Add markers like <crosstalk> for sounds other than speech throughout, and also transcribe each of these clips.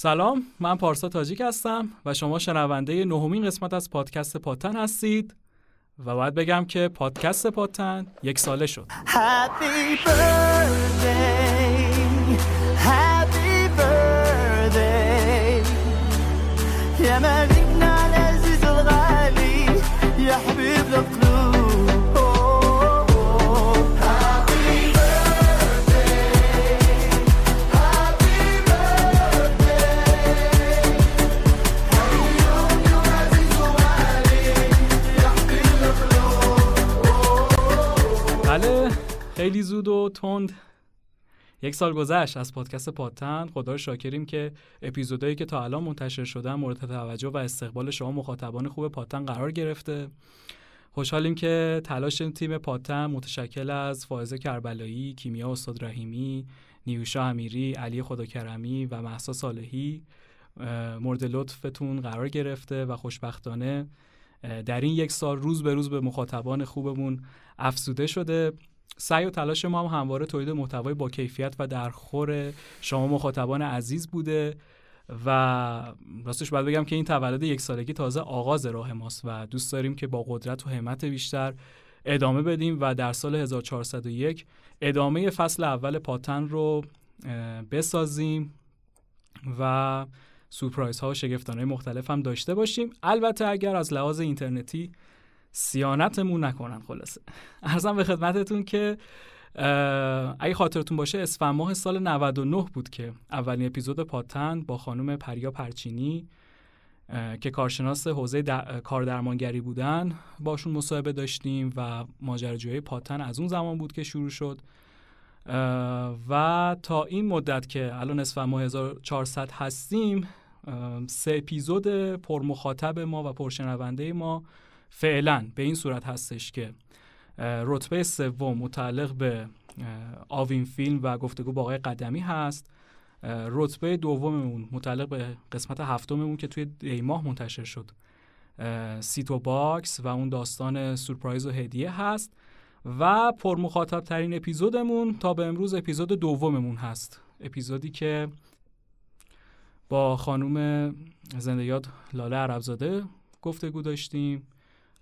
سلام من پارسا تاجیک هستم و شما شنونده نهمین قسمت از پادکست پاتن هستید و باید بگم که پادکست پاتن یک ساله شد. Happy birthday, يا خیلی زود و تند یک سال گذشت از پادکست پاتن خدا رو شاکریم که اپیزودهایی که تا الان منتشر شدن مورد توجه و استقبال شما مخاطبان خوب پاتن قرار گرفته. خوشحالیم که تلاش تیم پاتن متشکل از فائزه کربلایی، کیمیا استاد رحیمی، نیوشا امیری، علی خداکرمی و محسا صالحی مورد لطفتون قرار گرفته و خوشبختانه در این یک سال روز به روز به مخاطبان خوبمون افزوده شده. سعی و تلاش ما هم همواره تولید محتوای با کیفیت و در خور شما مخاطبان عزیز بوده و راستش باید بگم که این تولد یک سالگی تازه آغاز راه ماست و دوست داریم که با قدرت و همت بیشتر ادامه بدیم و در سال 1401 ادامه فصل اول پاتن رو بسازیم و سورپرایز ها و شگفتانه مختلف هم داشته باشیم. البته اگر از لحاظ اینترنتی سیانتمون نکنن خلاصه. <laughs> ارزم به خدمتتون که اگه خاطرتون باشه اسفند ماه سال 99 بود که اولین اپیزود پاتن با خانم پریا پرچینی که کارشناس حوزه در... کار درمانگری بودن. باشون مصاحبه داشتیم و ماجراجوی پاتن از اون زمان بود که شروع شد. و تا این مدت که الان اسفند ماه 1400 هستیم سه اپیزود پرمخاطب ما و پرشنونده ما فعلا به این صورت هستش که رتبه سوم متعلق به آوین فیلم و گفتگو با آقای قدمی هست. رتبه دوممون متعلق به قسمت هفتممون که توی دی ماه منتشر شد. سیتو باکس و اون داستان سورپرایز و هدیه هست. و پرمخاطب ترین اپیزودمون تا به امروز اپیزود دوممون هست. اپیزودی که با خانوم زنده یاد لاله عربزاده گفتگو داشتیم.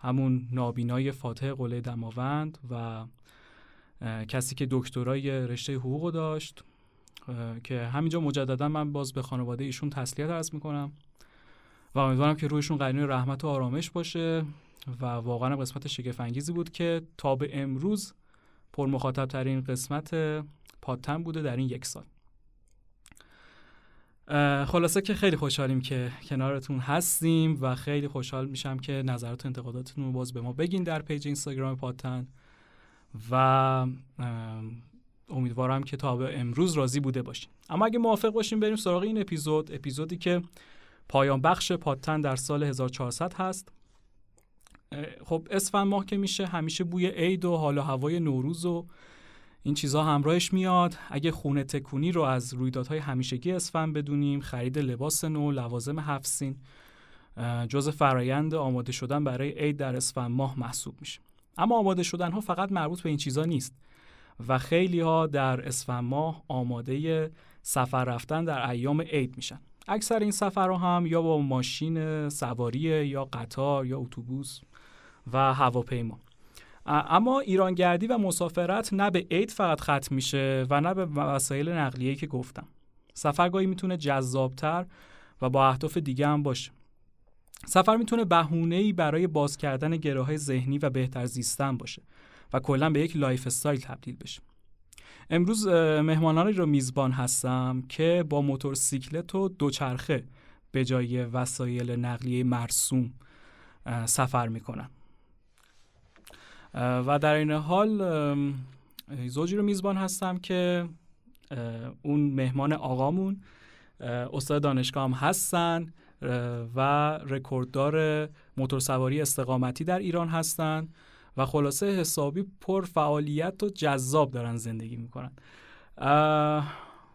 همون نابینای فاتح قله دماوند و کسی که دکترای رشته حقوق داشت که همینجا مجددا من باز به خانواده ایشون تسلیت عرض می‌کنم و امیدوارم که رویشون قرینه رحمت و آرامش باشه و واقعا قسمت شگفت بود که تا به امروز پر مخاطب ترین قسمت پادتن بوده در این یک سال. خلاصه که خیلی خوشحالیم که کنارتون هستیم و خیلی خوشحال میشم که نظرات و انتقاداتتون رو باز به ما بگین در پیج اینستاگرام پاتن. و ام، امیدوارم که تا به امروز راضی بوده باشین. اما اگه موافق باشیم بریم سراغ این اپیزود. اپیزودی که پایان بخش پاتن در سال 1400 هست. خب اسفند ماه که میشه همیشه بوی عید و حال و هوای نوروز و این چیزها همراهش میاد. اگه خونه تکونی رو از رویدادهای همیشگی اسفند بدونیم خرید لباس نو لوازم حفسین جز فرایند آماده شدن برای عید در اسفند ماه محسوب میشه. اما آماده شدن ها فقط مربوط به این چیزها نیست و خیلی ها در اسفند ماه آماده سفر رفتن در ایام عید میشن. اکثر این سفرها هم یا با ماشین سواری یا قطار یا اتوبوس و هواپیما. اما ایرانگردی و مسافرت نه به عید فقط ختم میشه و نه به وسایل نقلیه‌ای که گفتم. سفر گاهی می‌تونه جذابتر و با اهداف دیگه هم باشه. سفر می‌تونه بهونه‌ای برای باز کردن گره‌های ذهنی و بهتر زیستن باشه و کلا به یک lifestyle تبدیل بشه. امروز مهمانانی رو میزبان هستم که با موتورسیکلت و دوچرخه به جای وسایل نقلیه مرسوم سفر می‌کنن. و در این حال زوجی رو میزبان هستم که اون مهمان آقامون استاد دانشگاه هم هستن و رکورددار موتورسواری استقامتی در ایران هستن و خلاصه حسابی پر فعالیت و جذاب دارن زندگی می‌کنن.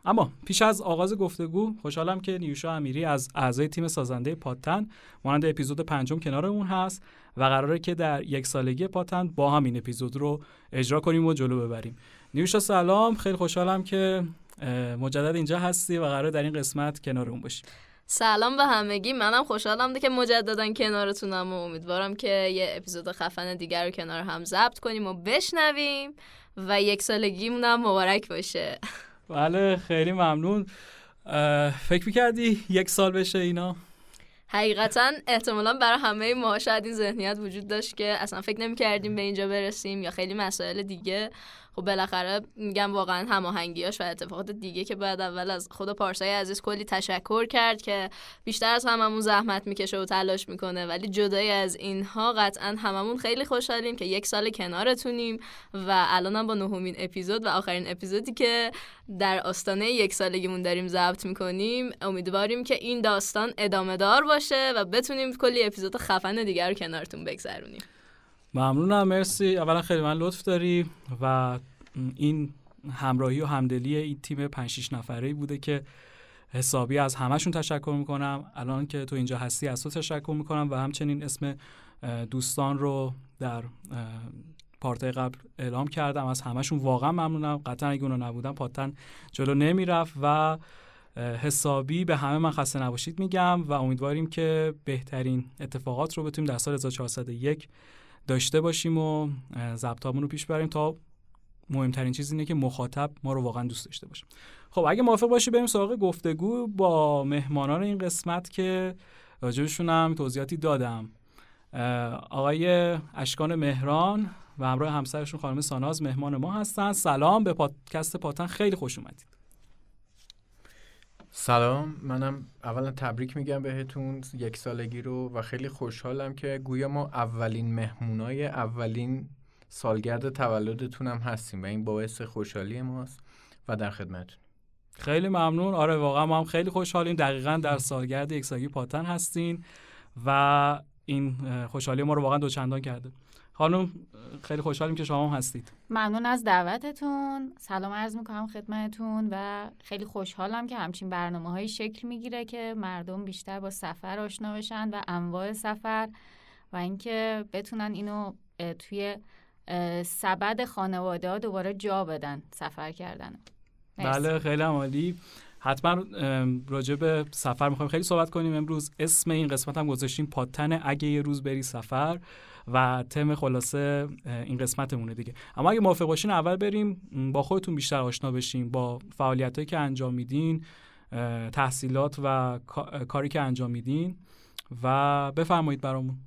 اما پیش از آغاز گفتگو خوشحالم که نیوشا امیری از اعضای تیم سازنده پاتن مانند اپیزود پنجم کنارمون هست. و قراره که در یک سالگی پاتن با هم این اپیزود رو اجرا کنیم و جلو ببریم. نیوشا سلام. خیلی خوشحالم که مجدد اینجا هستی و قرار در این قسمت کنارمون باشی. سلام به همگی. منم خوشحالم که مجددا کنارتونم و امیدوارم که یه اپیزود خفن دیگر رو کنار هم ضبط کنیم و بشنویم و یک سالگیمون هم مبارک باشه. بله خیلی ممنون. فکر می‌کردی یک سال بشه اینا؟ حقیقتا احتمالا برای همه ما شاید این ذهنیت وجود داشت که اصلا فکر نمی کردیم به اینجا برسیم یا خیلی مسائل دیگه. خب بالاخره میگم واقعا هماهنگیاش و اتفاقات دیگه که باید اول از خود پارسای عزیز کلی تشکر کرد که بیشتر از هممون زحمت می‌کشه و تلاش می‌کنه. ولی جدای از اینها قطعا هممون خیلی خوشحالیم که یک سال کنارتونیم و الانم با نهمین اپیزود و آخرین اپیزودی که در آستانه یک سالگیمون داریم ضبط می‌کنیم. امیدواریم که این داستان ادامه دار باشه و بتونیم کلی اپیزود خفن دیگر رو کنارتون بگذرونیم. ممنونم مرسی. اولا خیلی من لطف داری و این همراهی و همدلی این تیم 5 6 نفره بوده که حسابی از همشون تشکر می‌کنم. الان که تو اینجا هستی از تو تشکر می‌کنم و همچنین اسم دوستان رو در پارتای قبل اعلام کردم. از همشون واقعا ممنونم. قطعا اگه اونا نبودن پاتن جلو نمی‌رفت و حسابی به همه من خسته نباشید میگم و امیدواریم که بهترین اتفاقات رو بتونیم در سال 1401 داشته باشیم و ضبطامون رو پیش بریم تا مهمترین چیز اینه که مخاطب ما رو واقعا دوست داشته باشه خب اگه موافق باشی بریم سراغ گفتگو با مهمانان این قسمت که راجبشون هم توضیحاتی دادم. آقای اشکان مهران و همراه همسرشون خانم ساناز مهمان ما هستن. سلام به پادکست پاتن خیلی خوش اومدید. سلام منم اولا تبریک میگم بهتون یک سالگی رو و خیلی خوشحالم که گویا ما اولین مهمونای اولین سالگرد تولدتون هم هستیم و این باعث خوشحالی ماست و در خدمتتون. خیلی ممنون. آره واقعا ما هم خیلی خوشحالیم. دقیقا در سالگرد یک سالگی پاتن هستین و این خوشحالی ما رو واقعا دوچندان کرده. خانم خیلی خوشحالیم که شما هم هستید. ممنون از دعوتتون. سلام عرض می‌کنم خدمتتون و خیلی خوشحالم که همچین برنامه هایی شکل می‌گیره که مردم بیشتر با سفر آشنا بشن و انواع سفر و اینکه بتونن اینو توی سبد خانواده ها دوباره جا بدن سفر کردن. بله خیلی عالی. حتما راجع به سفر می‌خوایم خیلی صحبت کنیم. امروز اسم این قسمت هم گذاشتیم پاتن اگه یه روز بری سفر. و تم خلاصه این قسمتمونه دیگه. اما اگه موافق باشین اول بریم با خودتون بیشتر آشنا بشیم با فعالیتایی که انجام میدین تحصیلات و کاری که انجام میدین و بفرمایید برامون.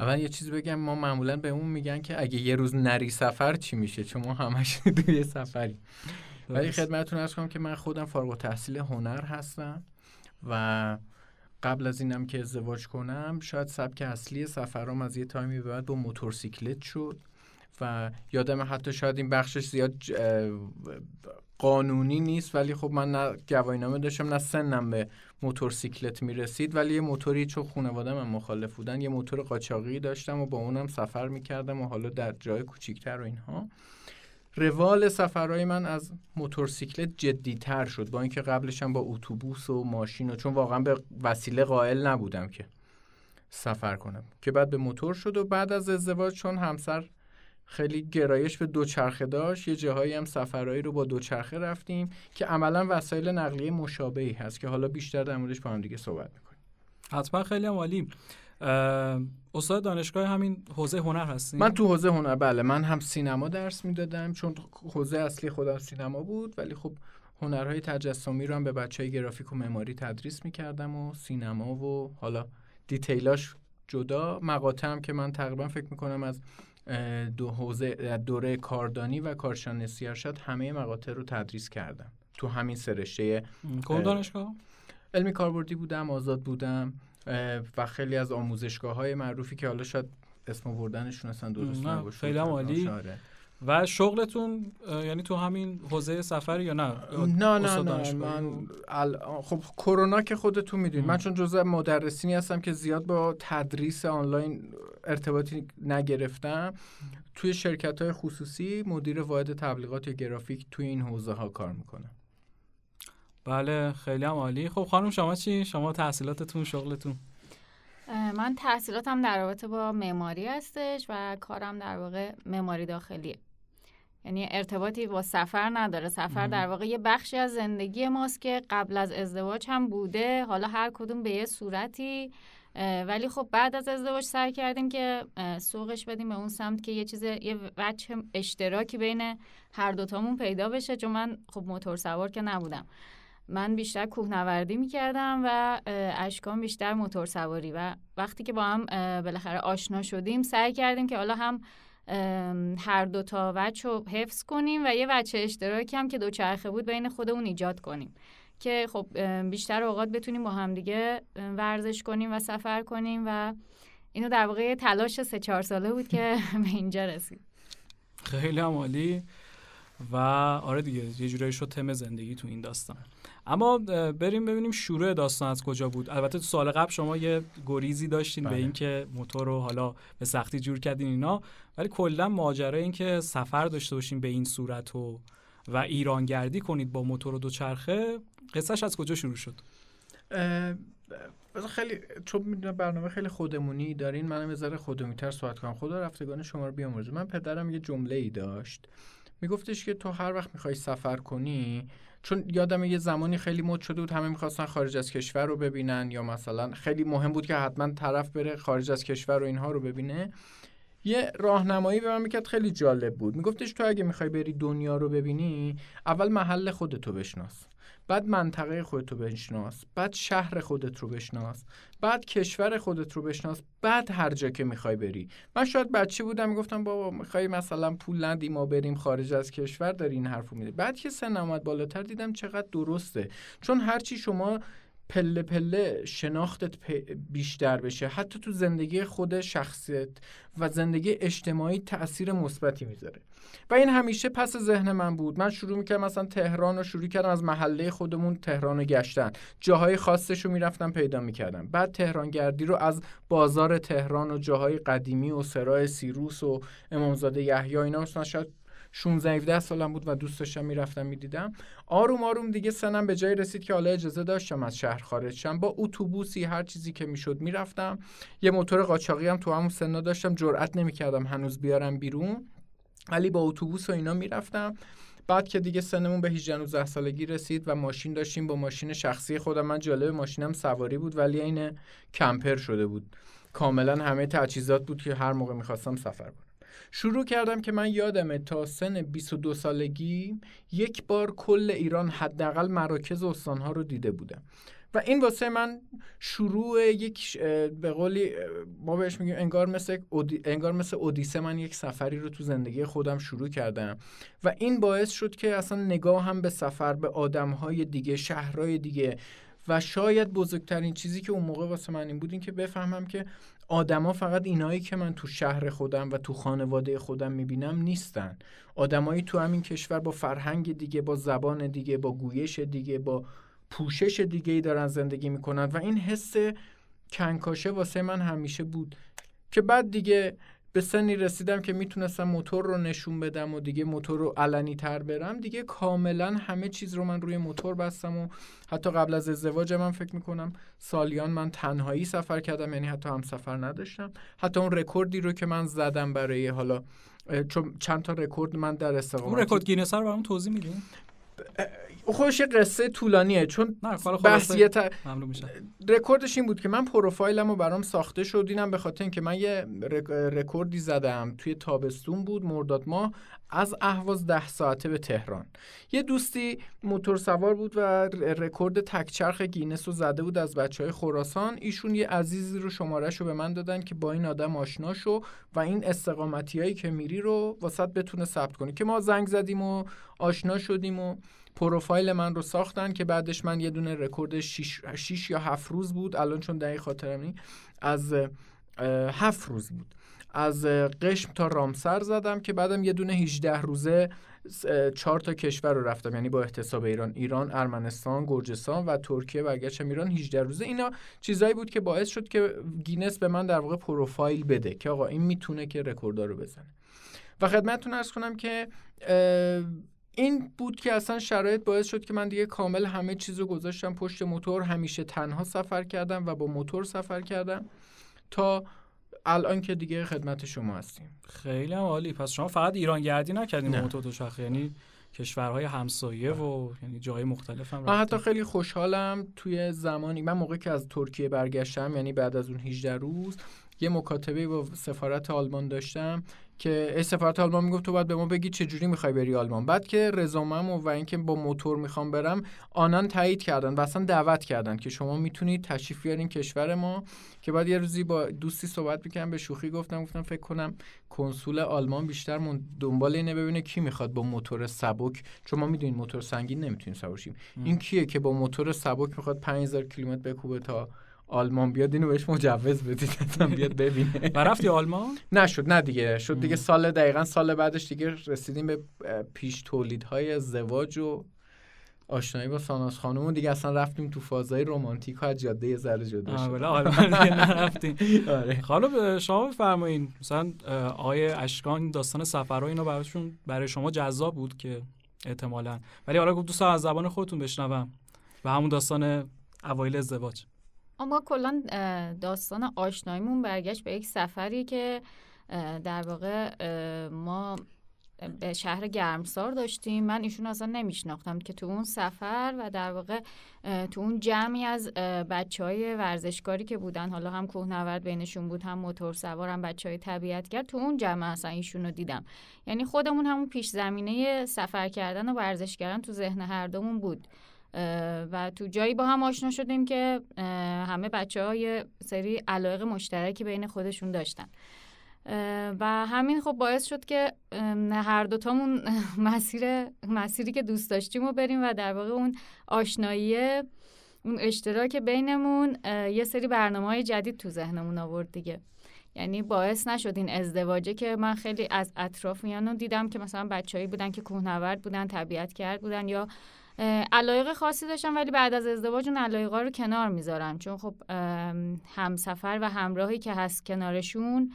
اول یه چیز بگم ما معمولا به اون میگن که اگه یه روز نری سفر چی میشه؟ چون ما همش <laughs> توی سفری ولی خدمتتون ارز کنم که من خودم فارغ التحصیل هنر هستم و قبل از اینم که ازدواج کنم شاید سبک اصلی سفرام از یه تایمی بعد با موتورسیکلت شد و یادم حتی شاید این بخشش زیاد قانونی نیست ولی خب من نه گواهینامه داشتم نه سنم به موتورسیکلت می‌رسید ولی یه موتوری چون خانواده من مخالف بودن. یه موتور قاچاقی داشتم و با اونم سفر می‌کردم و حالا در جای کوچیکتر و اینها. روال سفرهای من از موتورسیکلت جدیتر شد با اینکه قبلش هم با اتوبوس و ماشین و چون واقعا به وسیله قائل نبودم که سفر کنم. که بعد به موتور شد و بعد از ازدواج چون همسر خیلی گرایش به دوچرخه داشت یه جاهایی هم سفرهایی رو با دوچرخه رفتیم که عملا وسایل نقلیه مشابهی هست که حالا بیشتر در موردش با هم دیگه صحبت می‌کنیم. حتما خیلی عالی. استاد دانشگاه همین حوزه هنر هستین؟ من تو حوزه هنر بله من هم سینما درس می‌دادم چون حوزه اصلی خودم سینما بود ولی خب هنرهای تجسمی رو هم به بچه های گرافیک و معماری تدریس می‌کردم و سینما و حالا دیتیلاش جدا. مقاطع هم که من تقریبا فکر می‌کنم از دو حوزه دوره کاردانی و کارشناسی ارشد همه مقاطع رو تدریس کردم. تو همین سرشته کدوم اه، دانشگاه؟ علمی کاربردی بودم آزاد بودم. و خیلی از آموزشگاه های معروفی که حالا شاید اسم بردنشون اصلا درست نباشه خیلی هم عالی. آره. و شغلتون یعنی تو همین حوزه سفر یا نه نه نه نه من؟ الان- خب کرونا که خودتون می‌دونید. من چون جزء مدرسینی هستم که زیاد با تدریس آنلاین ارتباطی نگرفتم توی شرکت های خصوصی مدیر واحد تبلیغات یا گرافیک توی این حوزه ها کار می‌کنم بله خیلی هم عالی. خب خانم شما چی؟ شما تحصیلاتتون شغلتون؟ من تحصیلاتم در رابطه با معماری هستش و کارم در واقع معماری داخلیه. یعنی ارتباطی با سفر نداره. سفر. در واقع یه بخشی از زندگی ماست که قبل از ازدواج هم بوده. حالا هر کدوم به یه صورتی. ولی خب بعد از ازدواج سعی کردیم که سوقش بدیم به اون سمت که یه چیز یه وجه اشتراکی بین هر دوتامون پیدا بشه. چون من خب موتور سوار که نبودم. من بیشتر کوهنوردی می‌کردم و اه، اشکام بیشتر موتور سواری و وقتی که با هم بالاخره آشنا شدیم سعی کردیم که حالا هم هر دو تا وجه رو حفظ کنیم و یه وجه اشتراکی هم که دوچرخه بود بین خودمون ایجاد کنیم. که خب بیشتر اوقات بتونیم با همدیگه ورزش کنیم و سفر کنیم و اینو در واقع تلاش سه چهار ساله بود که <laughs> به اینجا رسید. خیلی هم عالی. و آره دیگه یه جورایی شد تم زندگی تو این داستان. اما بریم ببینیم شروع داستان از کجا بود. البته تو سال قبل شما یه گریزی داشتین به بله. اینکه موتور رو حالا به سختی جور کردین اینا. ولی کلا ماجرا این که سفر داشته باشین به این صورت و و ایرانگردی کنید با موتور و دوچرخه قصهش از کجا شروع شد؟ خیلی چون می‌دونم برنامه خیلی خودمونی دارین منم یه ذره خودمونی‌تر صحبت کنم. خدا رفتگان شما رو بیامرزه. من پدرم یه جمله ای داشت. میگفتش که تو هر وقت می‌خوای سفر کنی چون یادم یه زمانی خیلی مد شده بود همه می‌خواستن خارج از کشور رو ببینن یا مثلا خیلی مهم بود که حتما طرف بره خارج از کشور و اینها رو ببینه. یه راهنمایی به من می‌کرد خیلی جالب بود. میگفتش تو اگه می‌خوای بری دنیا رو ببینی اول محل خودتو بشناس. بعد منطقه خودت رو بشناس بعد شهر خودت رو بشناس بعد کشور خودت رو بشناس بعد هر جا که می‌خوای بری. من شاید بچه بودم می‌گفتم بابا می‌خوای مثلا پول ندیم ما بریم خارج از کشور؟ داری این حرفو میده بعد که سن اومد بالاتر دیدم چقدر درسته. چون هرچی شما پله پله شناختت بیشتر بشه. حتی تو زندگی خود شخصیت و زندگی اجتماعی تاثیر مثبتی می‌ذاره. و این همیشه پس ذهن من بود. من شروع می‌کردم مثلا تهران رو شروع کردم از محله خودمون تهران رو گشتن. جاهای خاصش رو می‌رفتم پیدا می‌کردم. بعد تهران گردی رو از بازار تهران و جاهای قدیمی و سرای سیروس و امامزاده یحیی اینا شاید 16 17 سالم بود و دوست داشتم می‌رفتم می‌دیدم. آروم آروم دیگه سنم به جایی رسید که حالا اجازه داشتم از شهر خارج شم. با اتوبوسی هر چیزی که می‌شد می‌رفتم. یه موتور قاچاقی هم تو همون سنا داشتم جرئت نمی‌کردم هنوز بیارم بیرون. ولی با اتوبوس و اینا می‌رفتم. بعد که دیگه سنمون به 18 19 سالگی رسید و ماشین داشتیم. با ماشین شخصی خودم من جالب ماشینم سواری بود ولی این کمپر شده بود. کاملا همه تجهیزات بود که هر موقع می‌خواستم سفر کنم. شروع کردم که من یادمه تا سن 22 سالگی یک بار کل ایران حداقل مراکز استانها رو دیده بودم. و این واسه من شروع یک به قولی ما بهش میگیم انگار مثل اودی، انگار مثل اودیسه من یک سفری رو تو زندگی خودم شروع کردم. و این باعث شد که اصلا نگاه هم به سفر به آدمهای دیگه شهرهای دیگه و شاید بزرگترین چیزی که اون موقع واسه من این بود این که بفهمم که آدما فقط اینایی که من تو شهر خودم و تو خانواده خودم می‌بینم نیستن. آدمایی تو همین کشور با فرهنگ دیگه با زبان دیگه با گویش دیگه با پوشش دیگه ای دارن زندگی می‌کنن و این حس کنکاشه واسه من همیشه بود. که بعد دیگه به سنی رسیدم که می‌تونستم موتور رو نشون بدم و دیگه موتور رو علنی تر برم دیگه کاملا همه چیز رو من روی موتور بستم و حتی قبل از ازدواج من فکر می‌کنم سالیان من تنهایی سفر کردم یعنی حتی همسفر نداشتم. حتی اون رکوردی رو که من زدم برای حالا چون چند تا رکورد من در اون استقامت رکورد گینس رو برام توضیح میدین خودش یه قصه طولانیه چون بحث یه ت- ممنون میشم. رکوردش این بود که من پروفایلم رو برام ساخته شد اینم به خاطر اینکه من یه رک- رکوردی زدم توی تابستون بود مرداد ماه از اهواز ده ساعته به تهران. یه دوستی موتور سوار بود و رکورد تکچرخ گینس رو زده بود از بچه های خراسان. ایشون یه عزیزی رو شمارش رو به من دادن که با این آدم آشنا شو و این استقامتی هایی که میری رو واست بتونه ثبت کنی که ما زنگ زدیم و آشنا شدیم و پروفایل من رو ساختن که بعدش من یه دونه رکورد 6 یا 7 روز بود. الان چون دقیق خاطرم نی از اه، هفت روز بود. از قشم تا رامسر زدم که بعدم یه دونه 18 روزه چهار تا کشور رو رفتم. یعنی با احتساب ایران ایران ارمنستان گرجستان و ترکیه برگشتم ایران 18 روزه. اینا چیزایی بود که باعث شد که گینس به من در واقع پروفایل بده که آقا این می‌تونه که رکوردها رو بزنه. و خدمتتون عرض کنم که این بود که اصلا شرایط باعث شد که من دیگه کامل همه چیز رو گذاشتم. پشت موتور همیشه تنها سفر کردم و با موتور سفر کردم تا الان که دیگه خدمت شما هستیم. خیلی هم عالی. پس شما فقط ایران گردی نکردین با نه. موتور دوچرخه. یعنی کشورهای همسایه و یعنی جای مختلف هم من حتی. خیلی خوشحالم توی زمانی من موقعی که از ترکیه برگشتم یعنی بعد از اون 18 روز یه مکاتبه با سفارت آلمان داشتم. که سفارت آلمان می‌گفت تو باید به ما بگی چه جوری می‌خوای بری آلمان. بعد که رزومم و اینکه با موتور می‌خوام برم آنان تایید کردن و اصلا دعوت کردن که شما می‌تونید تشریف بیارین کشور ما. که بعد یه روزی با دوستی صحبت می‌کنم به شوخی گفتم گفتم فکر کنم کنسول آلمان بیشتر من دنبال اینه ببینه کی می‌خواد با موتور سبک. چون ما می‌دونیم موتور سنگین نمی‌تونیم سوار این کیه که با موتور سبک می‌خواد 5000 کیلومتر بکوبه تا آلمان بیاد اینو بهش مجوز بدید اصلا بیاد ببینه. <laughs> و رفتی آلمان؟ نشد نه دیگه شد دیگه. سال دقیقا سال بعدش دیگه رسیدیم به پیش تولیدهای ازدواج و آشنایی با ساناس خانم و دیگه اصلا رفتیم تو فازهای رومانتیک و از جاده ذره جدا شد. بله آلمان دیگه نرفتین <laughs> آره. حالا شما بفرمایین مثلا آقای اشکان داستان سفرها اینو براشون برای شما جذاب بود که احتمالا. ولی حالا گفت دوست دارم از زبان خودتون بشنوم. و همون داستان اوایل ازدواج. ما کلا داستان آشناییمون برگشت به یک سفری که در واقع ما به شهر گرمسار داشتیم. من ایشون اصلا نمیشناختم که تو اون سفر و در واقع تو اون جمعی از بچه های ورزشکاری که بودن حالا هم کوهنورد بینشون بود هم موتور سوار هم بچه های طبیعتگر تو اون جمع اصلا ایشون رو دیدم. یعنی خودمون همون پیش زمینه سفر کردن و ورزش کردن تو ذهن هر دومون بود. و تو جایی با هم آشنا شدیم که همه بچه های سری علایق مشترکی بین خودشون داشتن. و همین خب باعث شد که هر دوتامون <laughs> مسیر مسیری که دوست داشتیم رو بریم و در واقع اون آشنایی اون اشتراک بینمون یه سری برنامه های جدید تو ذهنمون آورد دیگه. یعنی باعث نشد این ازدواجه که من خیلی از اطراف میانو دیدم که مثلا بچههایی بودن که کوهنورد بودن طبیعت کرد بودن یا علایق خاصی داشتن ولی بعد از ازدواج اون علایقا رو کنار می‌ذارن چون خب همسفر و همراهی که هست کنارشون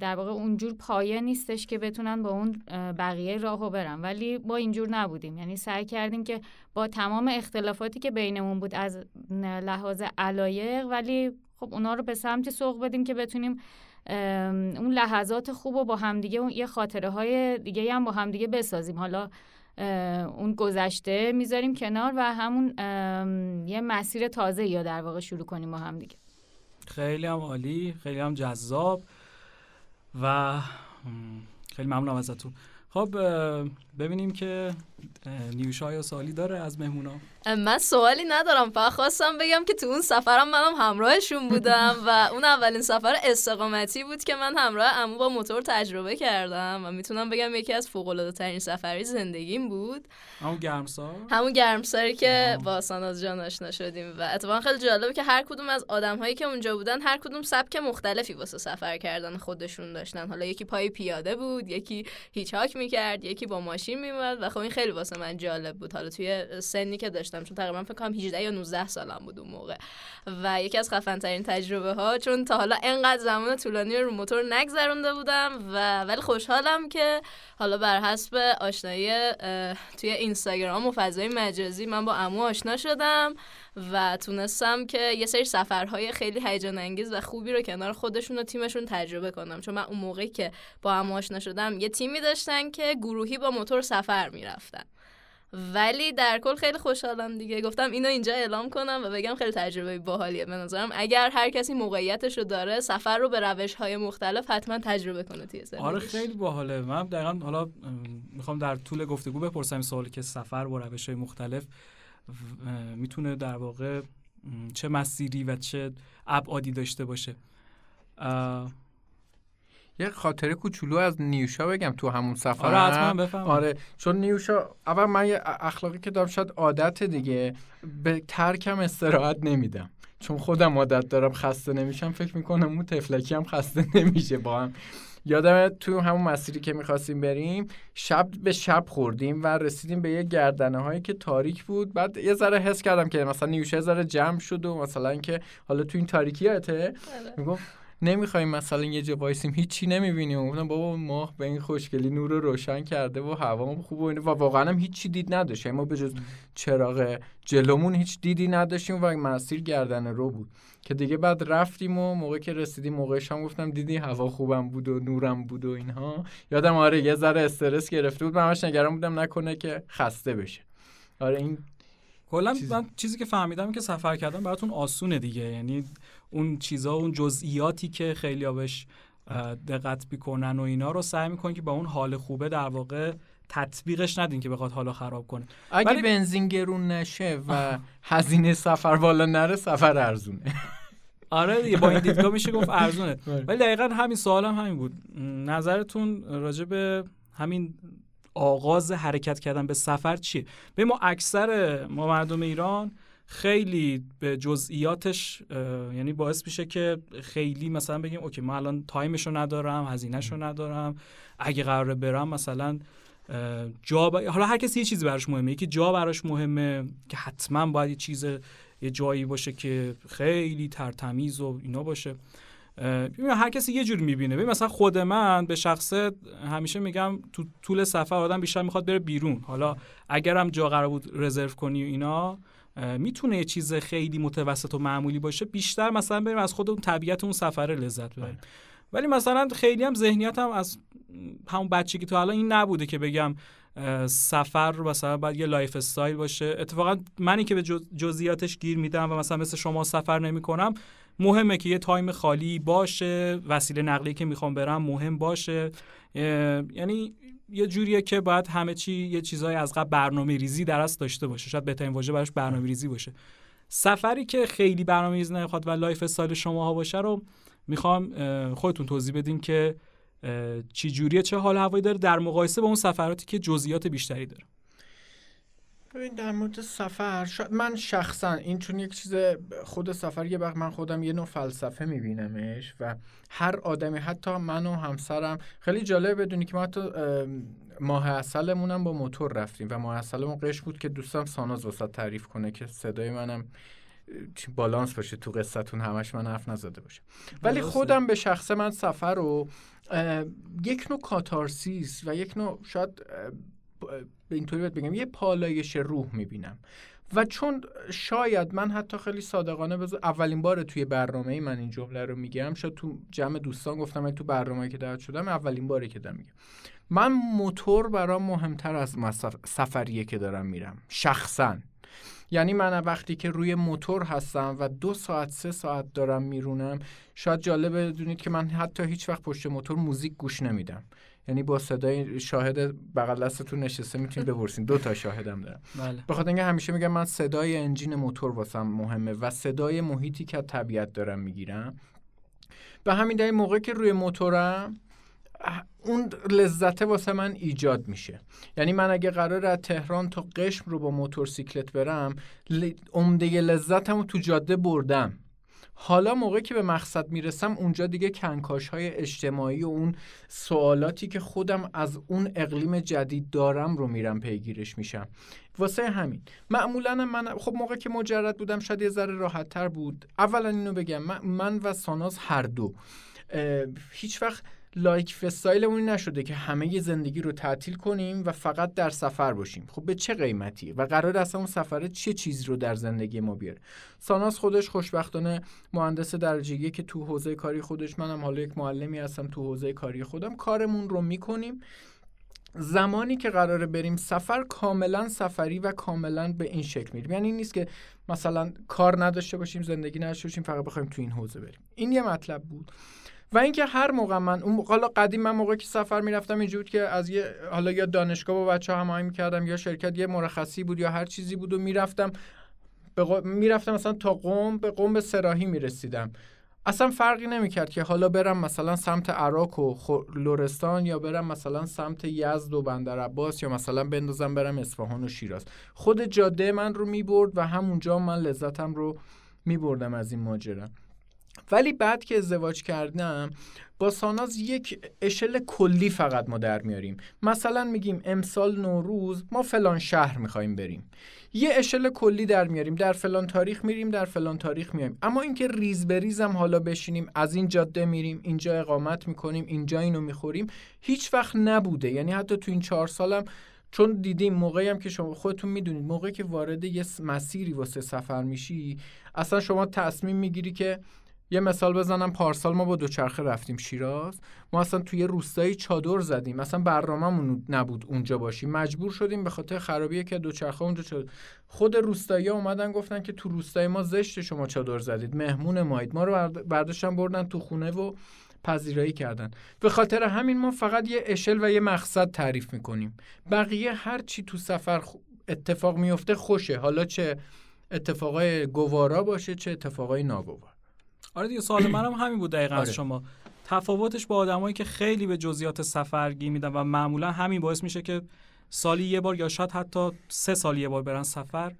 در واقع اونجور پایه نیستش که بتونن با اون بقیه راهو برن. ولی با اینجور نبودیم. یعنی سعی کردیم که با تمام اختلافاتی که بینمون بود از لحاظ علایق ولی خب اونا رو به سمتی سوق بدیم که بتونیم اون لحظات خوب رو با همدیگه یه خاطره های دیگه هم با همدیگه بسازیم. حالا اون گذشته می‌ذاریم کنار و همون یه مسیر تازه یا در واقع شروع کنیم با همدیگه خیلی هم عالی خیلی هم جذاب و خیلی ممنونم ازتون. خب ببینیم که نیوشا یا سوالی داره از مهمونا. من سوالی ندارم فقط خواستم بگم که تو اون سفرم منم همراهشون بودم و اون اولین سفر استقامتی بود که من همراه عمو با موتور تجربه کردم و می‌تونم بگم یکی از فوق العاده ترین سفری زندگیم بود. همون گرمسار؟ همون گرمساری که آه. با ساناز جان آشنا شدیم و اتفاقا خیلی جالبه که هر کدوم از آدم هایی که اونجا بودن هر کدوم سبک مختلفی واسه سفر کردن خودشون داشتن. حالا یکی پای پیاده بود یکی هیچ هاک می‌کرد یکی با ماشین میومد و خب این خیلی واسه من جالب بود. حالا توی سنی که داشتم چون تقریبا فکر کنم 18 یا 19 سالم بود اون موقع. و یکی از خفن ترین تجربه ها چون تا حالا انقدر زمان طولانی رو موتور نگذرونده بودم و ولی خوشحالم که حالا بر حسب آشنایی توی اینستاگرام و فضای مجازی من با عمو آشنا شدم. و تونستم که یه سری سفرهای خیلی هیجان انگیز و خوبی رو کنار خودشون و تیمشون تجربه کنم. چون من اون موقعی که با عمو آشنا شدم یه تیمی داشتن که گروهی با موتور سفر می‌رفتن. ولی در کل خیلی خوشحالم دیگه. گفتم اینو اینجا اعلام کنم و بگم خیلی تجربه باحالیه به نظرم. اگر هر کسی موقعیتش رو داره سفر رو به روش های مختلف حتما تجربه کنه توی زندگیش. آره خیلی باحاله. من دقیقا حالا ام، می‌خوام در طول گفتگو بپرسم سوالی که سفر با روش های مختلف می‌تونه در واقع چه مسیری و چه ابعادی داشته باشه. یه خاطره کوچولو از نیوشا بگم تو همون سفر. آره حتما بفهم آره چون نیوشا اول من یه اخلاقی که دارم شاید عادت دیگه به ترکم استراحت نمیدم. چون خودم عادت دارم خسته نمیشم فکر می‌کنم اون تفلکی هم خسته <laughs> نمیشه با هم. یادم تو همون مسیری که می‌خواستیم بریم شب به شب خوردیم و رسیدیم به یه گردنه هایی که تاریک بود. بعد یه ذره حس کردم که مثلا نیوشه ذره جمع شد و مثلا که حالا تو این تاریکی یادته می‌گفت نمی‌خوایم مثلا یه جا وایسیم هیچی نمی‌بینیم گفتم بابا ماه به این خوشگلی نور رو روشن کرده و هوا خوب و و واقعا هم هیچی دید نداشت. یعنی ما به جز چراغ جلومون هیچ دیدی نداشتیم و مسیر گردن رو بود. که دیگه بعد رفتیم و موقع که رسیدیم موقع شام گفتم دیدی هوا خوبم بود و نورم بود و اینها. یادم آره یه ذره استرس گرفته بود. من همش نگران بودم نکنه که خسته بشه. آره این کلا چیز- من چیزی که فهمیدم که سفر کردن براتون آسونه دیگه. یعنی اون چیزا اون جزئیاتی که خیلی بهش دقت می‌کنن و اینا رو سعی می‌کنن که با اون حال خوبه در واقع تطبیقش ندین که بخواد حالا خراب کنه. اگه ولی- بنزین گرون نشه و هزینه سفر بالا نره سفر ارزونه. آره دیگه با این دیدگاه میشه گفت ارزونه. آره. <laughs> ولی دقیقا همین سوال هم همین بود. نظرتون راجع به همین آغاز حرکت کردن به سفر چیه؟ به ما اکثر ما مردم ایران خیلی به جزئیاتش یعنی باعث میشه که خیلی مثلا بگیم OK من الان time شو ندارم هزینهشو ندارم. اگه قراره برم مثلا جا ب... حالا هر کسی یه چیزی براش مهمه. یکی جا براش مهمه که حتما باید یه چیز یه جایی باشه که خیلی تر تمیز و اینا باشه. ببین هر کسی یه جور می‌بینه. ببین مثلا خود من به شخصه همیشه میگم تو طول سفر آدم بیشتر می‌خواد بره بیرون. حالا اگرم جا قرار بود رزرو کنی و اینا می‌تونه یه چیز خیلی متوسط و معمولی باشه بیشتر مثلا بریم از خود اون طبیعت اون سفره لذت ببریم. ولی مثلا خیلی هم ذهنیتم از همون بچگی تا الان این نبوده که بگم سفر رو مثلا باید یه lifestyle باشه. اتفاقا منی که به جز- جزئیاتش گیر میدم و مثلا مثل شما سفر نمی‌کنم مهمه که یه time خالی باشه وسیله نقلیه که می‌خوام برم مهم باشه. یعنی یه جوریه که باید همه چی یه چیزایی از قبل برنامه ریزی در اصل داشته باشه. شاید بهترین واژه براش برنامه ریزی باشه. سفری که خیلی برنامه ریزی نمی‌خواد و lifestyle شماها باشه رو می‌خوام خودتون توضیح بدین که چی جوریه چه حال هوایی داره در مقایسه با اون سفراتی که جزئیات بیشتری داره. ببین در مورد سفر شاید من شخصا این چون یک چیز خود سفر یه وقت من خودم یه نوع فلسفه میبینمش و هر آدمی حتی من و همسرم خیلی جالبه بدونی که ما حتی ماه اصلمونم با موتور رفتیم و ماه اصلمون قش بود که دوستم ساناز وسط تعریف کنه که صدای منم بالانس باشه تو قصتون همش من حرف نزده باشه ولی. خودم به شخص من سفر رو یک نوع کاتارسیس و یک نوع شاید اینطوری باید بگم یه پالایش روح می‌بینم. و چون شاید من حتی خیلی صادقانه بذار اولین بار توی برنامه من این جمله رو میگم شاید تو جمع دوستان گفتم تو برنامه که دعوت شدم اولین باری که دارم میگم. من موتور برام مهمتر از. سفریه که دارم میرم شخصا. یعنی من وقتی که روی موتور هستم و دو ساعت سه ساعت دارم میرونم شاید جالبه بدونید که من حتی هیچ وقت پشت موتور موزیک گوش نمیدم. یعنی با صدای شاهد بغل دستتون نشسته می‌تونید بپرسین. دو تا شاهدم دارم. بله. به خاطر اینکه همیشه میگم من صدای انجین موتور واسم مهمه و صدای محیطی که طبیعت دارم می‌گیرم. به همین دلیل موقع که روی موتورم اون لذته واسه من ایجاد میشه. یعنی من اگه قرار از تهران تا قشم رو با موتورسیکلت برم عمده لذتم رو تو جاده بردم. حالا موقعی که به مقصد می‌رسم اونجا دیگه کنکاش های اجتماعی و اون سوالاتی که خودم از اون اقلیم جدید دارم رو میرم پیگیرش میشم. واسه همین. معمولا من خب موقع که مجرد بودم شاید یه ذره راحت تر بود. اولا اینو بگم من, من و ساناز هر دو هیچ وقت لایک فستایلمون نشده که همه زندگی رو تعطیل کنیم و فقط در سفر باشیم. خب به چه قیمتی و قرار اصلا اون سفره چه چیز رو در زندگی ما بیاره؟ ساناز خودش خوشبختانه مهندس درجه که تو حوزه کاری خودش منم حالا یک معلمی هستم تو حوزه کاری خودم کارمون رو می‌کنیم. زمانی که قراره بریم سفر کاملا سفری و کاملا به این شکل میریم. یعنی نیست که مثلا کار نداشته باشیم زندگی نداشته باشیم فقط بخوایم تو این حوزه بریم. این یه مطلب بود. و اینکه هر موقع من اون حالا قدیم من موقعی که سفر می‌رفتم اینجور که از یه حالا یا دانشگاه با بچه هماهنگ می‌کردم یا شرکت یه مرخصی بود یا هر چیزی بود و می‌رفتم قو... می‌رفتم مثلا تا قم به قم به سراحی می‌رسیدم. اصلا فرقی نمی‌کرد که حالا برم مثلا سمت عراق و لرستان یا برم مثلا سمت یزد و بندر عباس یا مثلا بندازم برم اصفهان و شیراز. خود جاده من رو می‌برد و همونجا من لذتم رو میبردم از این ماجرا. ولی بعد که ازدواج کردم با ساناز یک اشل کلی فقط ما در میاریم. مثلا میگیم امسال نوروز ما فلان شهر می‌خوایم بریم. یه اشل کلی در میاریم. در فلان تاریخ میریم در فلان تاریخ میایم اما اینکه ریز به ریزم حالا بشینیم از این جاده میریم اینجا اقامت می‌کنیم اینجا اینو می‌خوریم هیچ وقت نبوده. یعنی حتی تو این چهار سالم چون دیدیم موقعی هم که شما خودتون می‌دونید موقعی که وارد یه مسیری واسه سفر میشی اصلا شما تصمیم می‌گیری که یه مثال بزنم پارسال ما با دوچرخه رفتیم شیراز. ما اصلا توی روستایی چادر زدیم. اصلا برنامه‌مون نبود اونجا باشیم. مجبور شدیم به خاطر خرابی که دوچرخه اونجا چادر خود روستایی اومدن گفتن که تو روستای ما زشت شما چادر زدید. مهمون مایید ما رو برداشتن بردن تو خونه و پذیرایی کردن. به خاطر همین ما فقط یه اشل و یه مقصد تعریف می‌کنیم. بقیه هر چی تو سفر اتفاق میفته خوشه. حالا چه اتفاقای گوارا باشه چه اتفاقای ناگوار. آره دیگه سوال <clears throat> منم همین بود دقیقا آره. از شما. تفاوتش با آدمایی که خیلی به جزئیات سفر گیر میدن و معمولا همین باعث میشه که سالی یه بار یا شاید حتی سه سال یه بار برن سفر.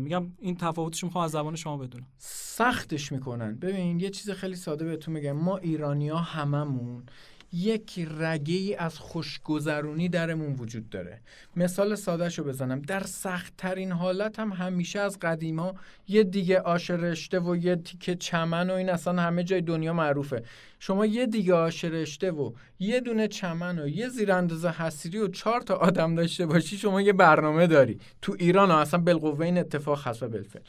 میگم این تفاوتش می‌خوام از زبان شما بدونم. سختش می‌کنن. ببین یه چیز خیلی ساده بهتون میگم. ما ایرانیا هممون یک رگه ای از خوشگذرونی درمون وجود داره. مثال سادهش رو بزنم. در سخت ترین حالت هم همیشه از قدیما یه دیگه آش رشته و یه تیکه چمن و این اصلا همه جای دنیا معروفه. شما یه دیگه آش رشته و یه دونه چمن و یه زیرانداز حسیری و چهار تا آدم داشته باشی شما یه برنامه داری. تو ایران اصلا بالقوه این اتفاق هست و بالفعل.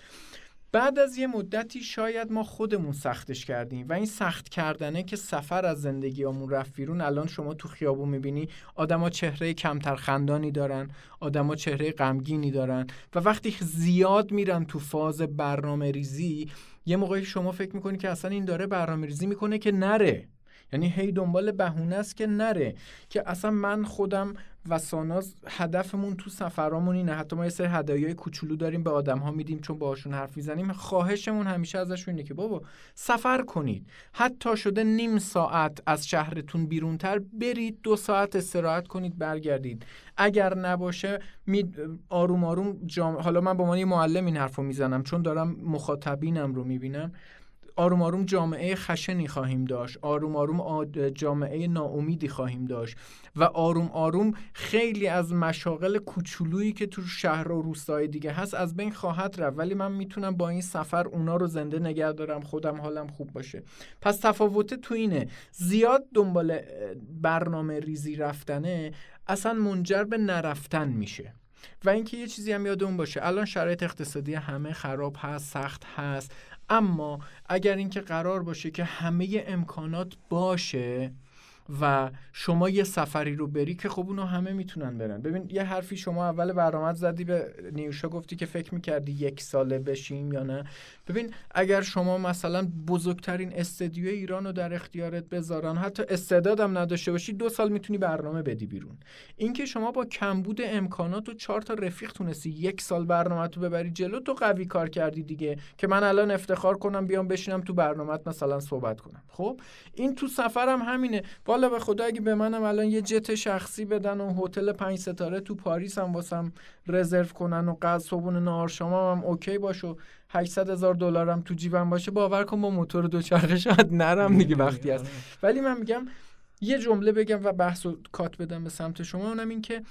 بعد از یه مدتی شاید ما خودمون سختش کردیم و این سخت کردنه که سفر از زندگیامون رفت بیرون. الان شما تو خیابون می‌بینی آدما چهره کمتر خندانی دارن آدما چهره غمگینی دارن و وقتی زیاد میرن تو فاز برنامه ریزی یه موقعی شما فکر می‌کنی که اصلا این داره برنامه ریزی می‌کنه که نره. یعنی هی دنبال بهونه است که نره که اصلا من خودم و ساناز هدفمون تو سفرامون اینه. حتی ما یه سری هدایای کوچولو داریم به آدم ها میدیم چون باهاشون حرف می‌زنیم. خواهشمون همیشه ازشون اینه که بابا سفر کنید. حتی شده نیم ساعت از شهرتون بیرونتر برید دو ساعت استراحت کنید برگردید. اگر نباشه می آروم آروم جام... حالا من به عنوان معلم این حرفو می‌زنم چون دارم مخاطبینم رو می‌بینم. آروم آروم جامعه خشنی خواهیم داشت. آروم آروم جامعه ناامیدی خواهیم داشت. و آروم آروم خیلی از مشاغل کوچولویی که تو شهر و روستای دیگه هست از بین خواهد رفت. ولی من می‌تونم با این سفر اونا رو زنده نگه دارم. خودم حالم خوب باشه. پس تفاوت تو اینه. زیاد دنبال برنامه ریزی رفتنه اصلا منجر به نرفتن میشه. و اینکه یه چیزی هم یادمون باشه. الان شرایط اقتصادی همه خراب هست سخت هست. اما اگر اینکه قرار باشه که همه امکانات باشه و شما یه سفری رو بری که خب اونو همه می‌تونن برن. ببین یه حرفی شما اول برنامه زدی به نیوشا گفتی که فکر می‌کردی یک ساله بشیم یا نه. ببین اگر شما مثلا بزرگترین استدیو ایران رو در اختیارت بذارن حتی استعدادم نداشته باشی دو سال می‌تونی برنامه بدی بیرون. اینکه شما با کمبود امکانات و چهار تا رفیق تونستی یک سال برنامه تو ببری جلو تو قوی کار کردی دیگه که من الان افتخار کنم بیام بشینم تو برنامه مثلا صحبت کنم. خب این تو سفرم همینه. والا به خدا اگه به منم الان یه جت شخصی بدن و هتل پنج ستاره تو پاریس هم واسم رزرو کنن و قضا صبحونه نهار شما هم اوکی باش و 800 هزار دلارم تو جیبم باشه باور کن با موتور دوچرخه شاید نرم دیگه وقتی هست. ولی من میگم یه جمله بگم و بحث و کات بدم به سمت شما اونم این که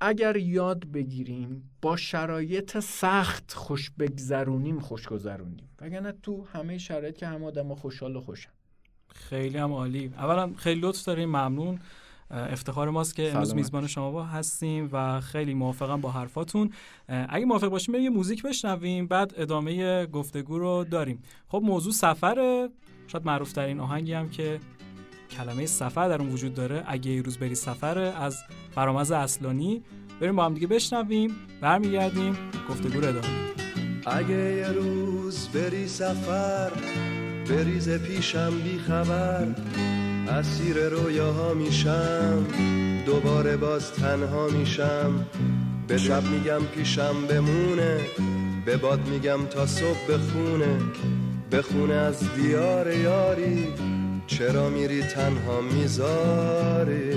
اگر یاد بگیریم با شرایط سخت خوش بگذرونیم خوش گذرونیم وگرنه تو همه شرایط که همه آدم خوشحال و خوشن. خیلی هم عالی. اولا خیلی لطف داریم ممنون. افتخار ماست که امروز میزبان شما با هستیم و خیلی موافقم با حرفاتون. اگه موافق باشیم بریم یه موزیک بشنویم بعد ادامه گفتگو رو داریم. خب موضوع سفره شاید معروف ترین آهنگی هم که کلمه سفر در اون وجود داره. اگه یه روز بری سفره از فرامز اصلانی بریم با هم دیگه بشنویم برمیگردیم گفتگو رو ادامه. اگه یه روز بری سفر بریز پیشم بی خبر اسیر رویاها میشم دوباره باز تنها میشم. به شب میگم پیشم بمونه به باد میگم تا صبح بخونه. بخونه از دیار یاری چرا میری تنها می‌ذاری؟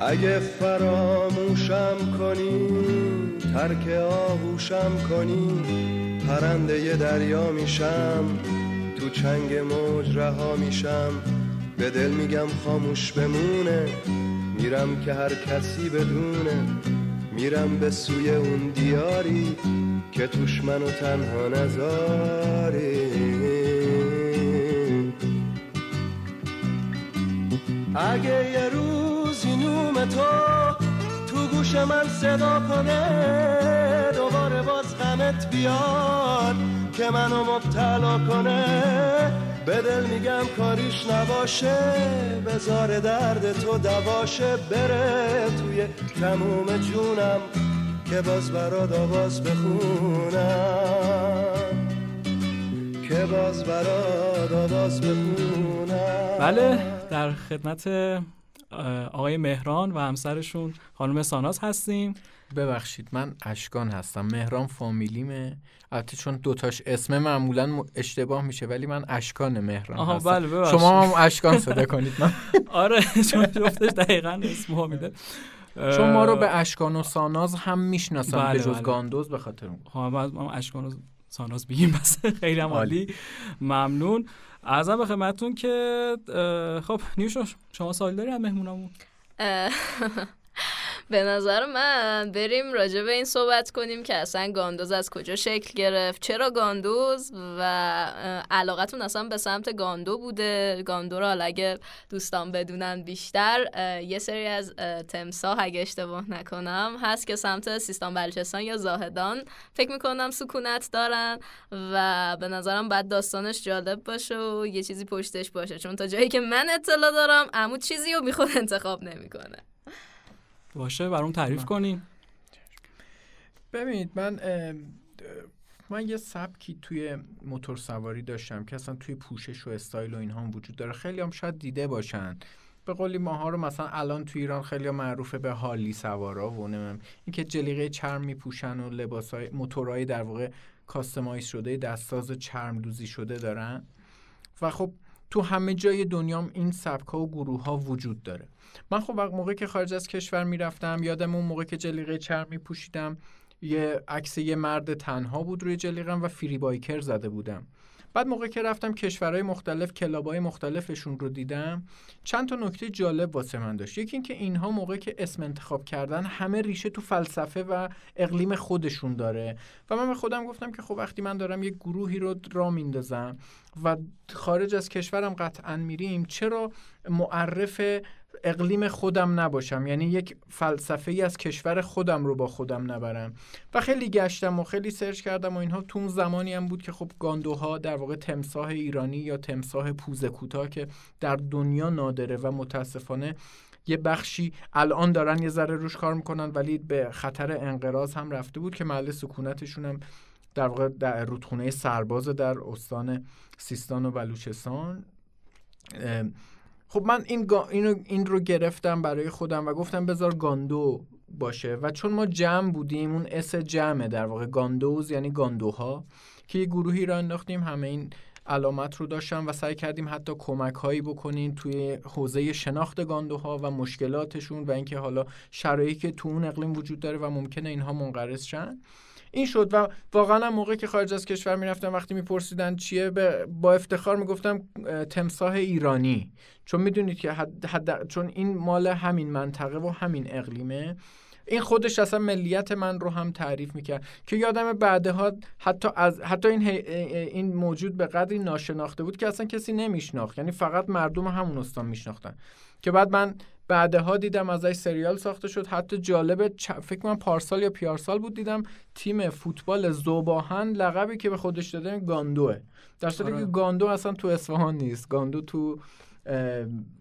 اگه فراموشم کنی ترک آغوشم کنی پرنده دریا میشم تو چنگ موج رها میشم. به دل میگم خاموش بمونه میرم که هر کسی بدونه. میرم به سوی اون دیاری که توش منو تنها نذاری اگه یه روزی تو تو گوش من صدا کنه دوباره باز غمت بیاد که منو مبتلا کنه. به دل میگم کاریش نباشه بزار درد تو دواشه. بره توی تموم جونم که باز برات آواز بخونم. که باز برات آواز بخونم. بله در خدمت آقای مهران و همسرشون خانم ساناز هستیم. ببخشید من اشکان هستم. مهران فامیلیمه. البته چون دوتاش اسم معمولا اشتباه میشه ولی من اشکان مهران آها هستم. بله ببخشید. شما هم اشکان صدا کنید. من <laughs> آره چون جفتش دقیقا اسم میده. چون ما رو به اشکان و ساناز هم می‌شناسن بله، به جز بله. گاندوز به خاطر اون. خب اشکان و ساناز بگیم بس. <laughs> خیلی عالی. ممنون. ارزم به خدمتتون که خب نیوشا شما سوال داری هم مهمونمون اه، <laughs> به نظر من بریم راجع به این صحبت کنیم که اصلا گاندوز از کجا شکل گرفت. چرا گاندوز؟ و علاقتون اصلا به سمت گاندو بوده. گاندو حالا اگه دوستان بدونن بیشتر یه سری از اه، تمساح اگه اشتباه نکنم هست که سمت سیستان بلوچستان یا زاهدان فکر می‌کنم سکونت دارن و به نظرم بعد داستانش جالب باشه و یه چیزی پشتش باشه. چون تا جایی که من اطلاع دارم عمو چیزی رو بیخود انتخاب نمی‌کنه. باشه برام تعریف کنین ببینید من من یه سبکی توی موتور سواری داشتم که اصلا توی پوشش و استایل و اینها هم وجود داره. خیلی هم شاید دیده باشن. به قولی ماها رو مثلا الان توی ایران خیلی معروفه به حالی سوارا و نمیم اینکه جلیقه چرم میپوشن و لباسای موتورهای در واقع کاستماایز شده دستساز چرم دوزی شده دارن. و خب تو همه جای دنیام این سبک ها و گروه ها وجود داره. من خب وقت موقعی که خارج از کشور می‌رفتم یادم اون موقع که جلیقه چرم میپوشیدم یه عکس یه مرد تنها بود روی جلیقم و فری بایکر زده بودم. بعد موقعی که رفتم کشورهای مختلف کلابای مختلفشون رو دیدم چند تا نکته جالب واسه من داشت. یکی اینکه اینها موقعی که اسم انتخاب کردن همه ریشه تو فلسفه و اقلیم خودشون داره. و من به خودم گفتم که خب وقتی من دارم یک گروهی رو را میندازم و خارج از کشورم قطعا میریم چرا معرف اقلیم خودم نباشم. یعنی یک فلسفه ای از کشور خودم رو با خودم نبرم. و خیلی گشتم و خیلی سرچ کردم و اینها. تو اون زمانی هم بود که خب گاندوها در واقع تمساه ایرانی یا تمساه پوزه کوتاه که در دنیا نادره و متاسفانه یه بخشی الان دارن یه ذره روش کار می‌کنن ولی به خطر انقراض هم رفته بود که محل سکونتشون هم در واقع در رودخونه سرباز در استان سیستان و بلوچستان خب من این, گا... اینو... این رو گرفتم برای خودم و گفتم بذار گاندو باشه. و چون ما جمع بودیم اون اس جمعه در واقع. گاندوز یعنی گاندوها که یه گروهی را انداختیم همه این علامت رو داشتم و سعی کردیم حتی کمک هایی بکنیم توی حوزه شناخت گاندوها و مشکلاتشون و اینکه حالا شرایطی که تو اون اقلیم وجود داره و ممکنه اینها منقرض شن. این شد و واقعا موقعی که خارج از کشور می‌رفتم وقتی میپرسیدن چیه با افتخار می‌گفتم تمساه ایرانی. چون می‌دونید که حد, حد چون این مال همین منطقه و همین اقلیمه. این خودش اصلا ملیت من رو هم تعریف می‌کرد. که یادم بعدها حتی از حتی این این موجود به قدری ناشناخته بود که اصلا کسی نمیشناخت. یعنی فقط مردم همون استان میشناختن. که بعد من بعدها دیدم ازش سریال ساخته شد. حتی جالبه فکر من پارسال یا پیارسال بود دیدم تیم فوتبال زوباهن لقبی که به خودش داده گاندوه. در صورتی که گاندو اصلا تو اصفهان نیست. گاندو تو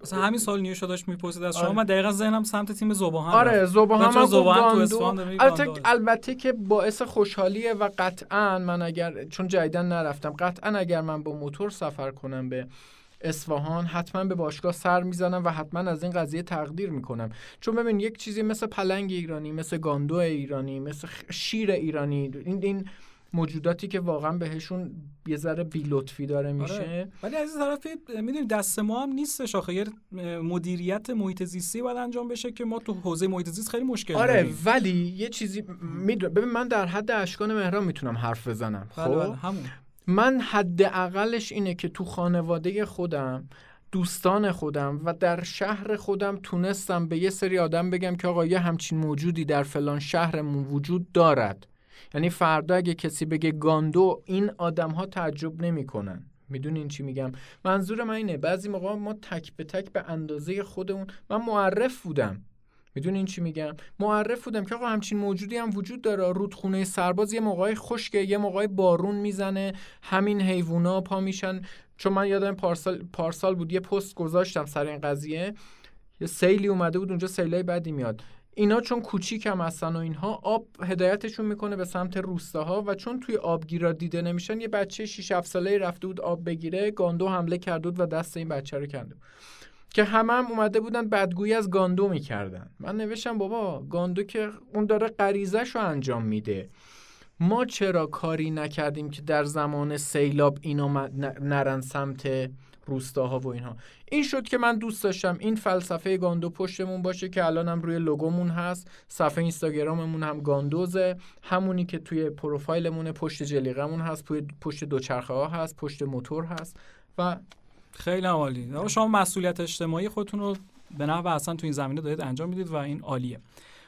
مثلا همین سال نیوشا داشت می‌پرسید از شما. آره. من دقیقا ذهنم سمت تیم زوباهن آره زوباهن زوباهن تو اصفهان البته البته که باعث خوشحالیه و قطعا من اگر چون جدیدن نرفتم قطعا اگر من با موتور سفر کنم به اصفهان حتما به باشگاه سر می‌زنم و حتما از این قضیه تقدیر می‌کنم. چون ببین یک چیزی مثل پلنگ ایرانی مثل گاندو ایرانی مثل شیر ایرانی این این موجوداتی که واقعا بهشون یه ذره بی لطفی داره میشه. آره. ولی از این طرف می‌دونی دست ما هم نیستش آخه. یه مدیریت محیط زیستی باید انجام بشه که ما تو حوزه محیط زیست خیلی مشکل آره داریم. ولی یه چیزی می‌دونم. ببین من در حد اشکان مهران می‌تونم حرف بزنم. بله، خب؟ بله، همون. من حد اقلش اینه که تو خانواده خودم دوستان خودم و در شهر خودم تونستم به یه سری آدم بگم که آقا یه همچین موجودی در فلان شهرمون وجود دارد. یعنی فردا اگه کسی بگه گاندو این آدم ها تعجب نمی‌کنن. می‌دونین چی میگم؟ منظور من اینه بعضی موقع ما تک به تک به اندازه خودمون من معرف بودم. می‌دونین چی میگم؟ معرف بودم که آقا همچین موجودی هم وجود داره. رودخونه سرباز یه موقعی خشکه یه موقعی بارون می‌زنه. همین حیوونا پا میشن. چون من یادم پارسال پارسال بود یه پست گذاشتم سر این قضیه. یه سیلی اومده بود اونجا سیلای بدی میاد. اینا چون کوچیک هم هستن و اینها آب هدایتشون می‌کنه به سمت روستاها و چون توی آبگیرا دیده نمیشن یه بچه 6 7 ساله رفته بود آب بگیره گاندو حمله کرده بود و دست این بچه رو بود. که همه هم اومده بودن بدگویی از گاندو می‌کردن. من نوشتم بابا گاندو که اون داره غریزش رو انجام میده. ما چرا کاری نکردیم که در زمان سیلاب اینا نرن سمت روستاها و اینها؟ این شد که من دوست داشتم این فلسفه گاندو پشتمون باشه که الانم روی لوگومون هست. صفحه اینستاگراممون هم گاندوزه. همونی که توی پروفایلمون پشت جلیقمون هست پشت دوچرخه ها هست پشت موتور هست و خیلی عالی. شما مسئولیت اجتماعی خودتون رو به نحو اصلا تو این زمینه دارید انجام می‌دید و این عالیه.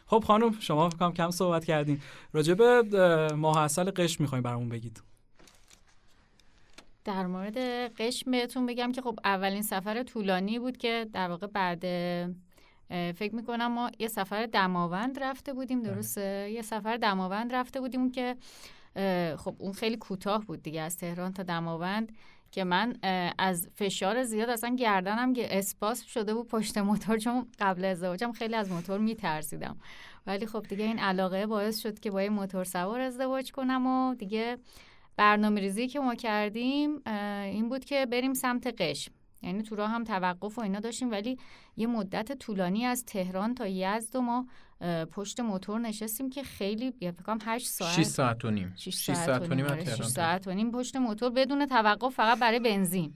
خب خانم شما فکرم کم صحبت کردین. راجع به ماه اصل قش می‌خوایم برامون بگید. در مورد قشم بهتون بگم که خب اولین سفر طولانی بود که در واقع بعد فکر می‌کنم ما یه سفر دماوند رفته بودیم درسته؟ یه سفر دماوند رفته بودیم که خب اون خیلی کوتاه بود دیگه از تهران تا دماوند. که من از فشار زیاد اصلا گردنم که اسپاس شده بود پشت موتور چون قبل ازدواجم خیلی از موتور میترسیدم. ولی خب دیگه این علاقه باعث شد که با یه موتور سوار ازدواج کنم و دیگه برنامه ریزی که ما کردیم این بود که بریم سمت قشم. یعنی تو راه هم توقف و اینا داشتیم ولی یه مدت طولانی از تهران تا یزد و ما پشت موتور نشستیم که خیلی فکر کنم 8 ساعت 6 ساعت و نیم. 6 ساعت و نیم 6 ساعت و نیم. پشت موتور بدون توقف فقط برای بنزین.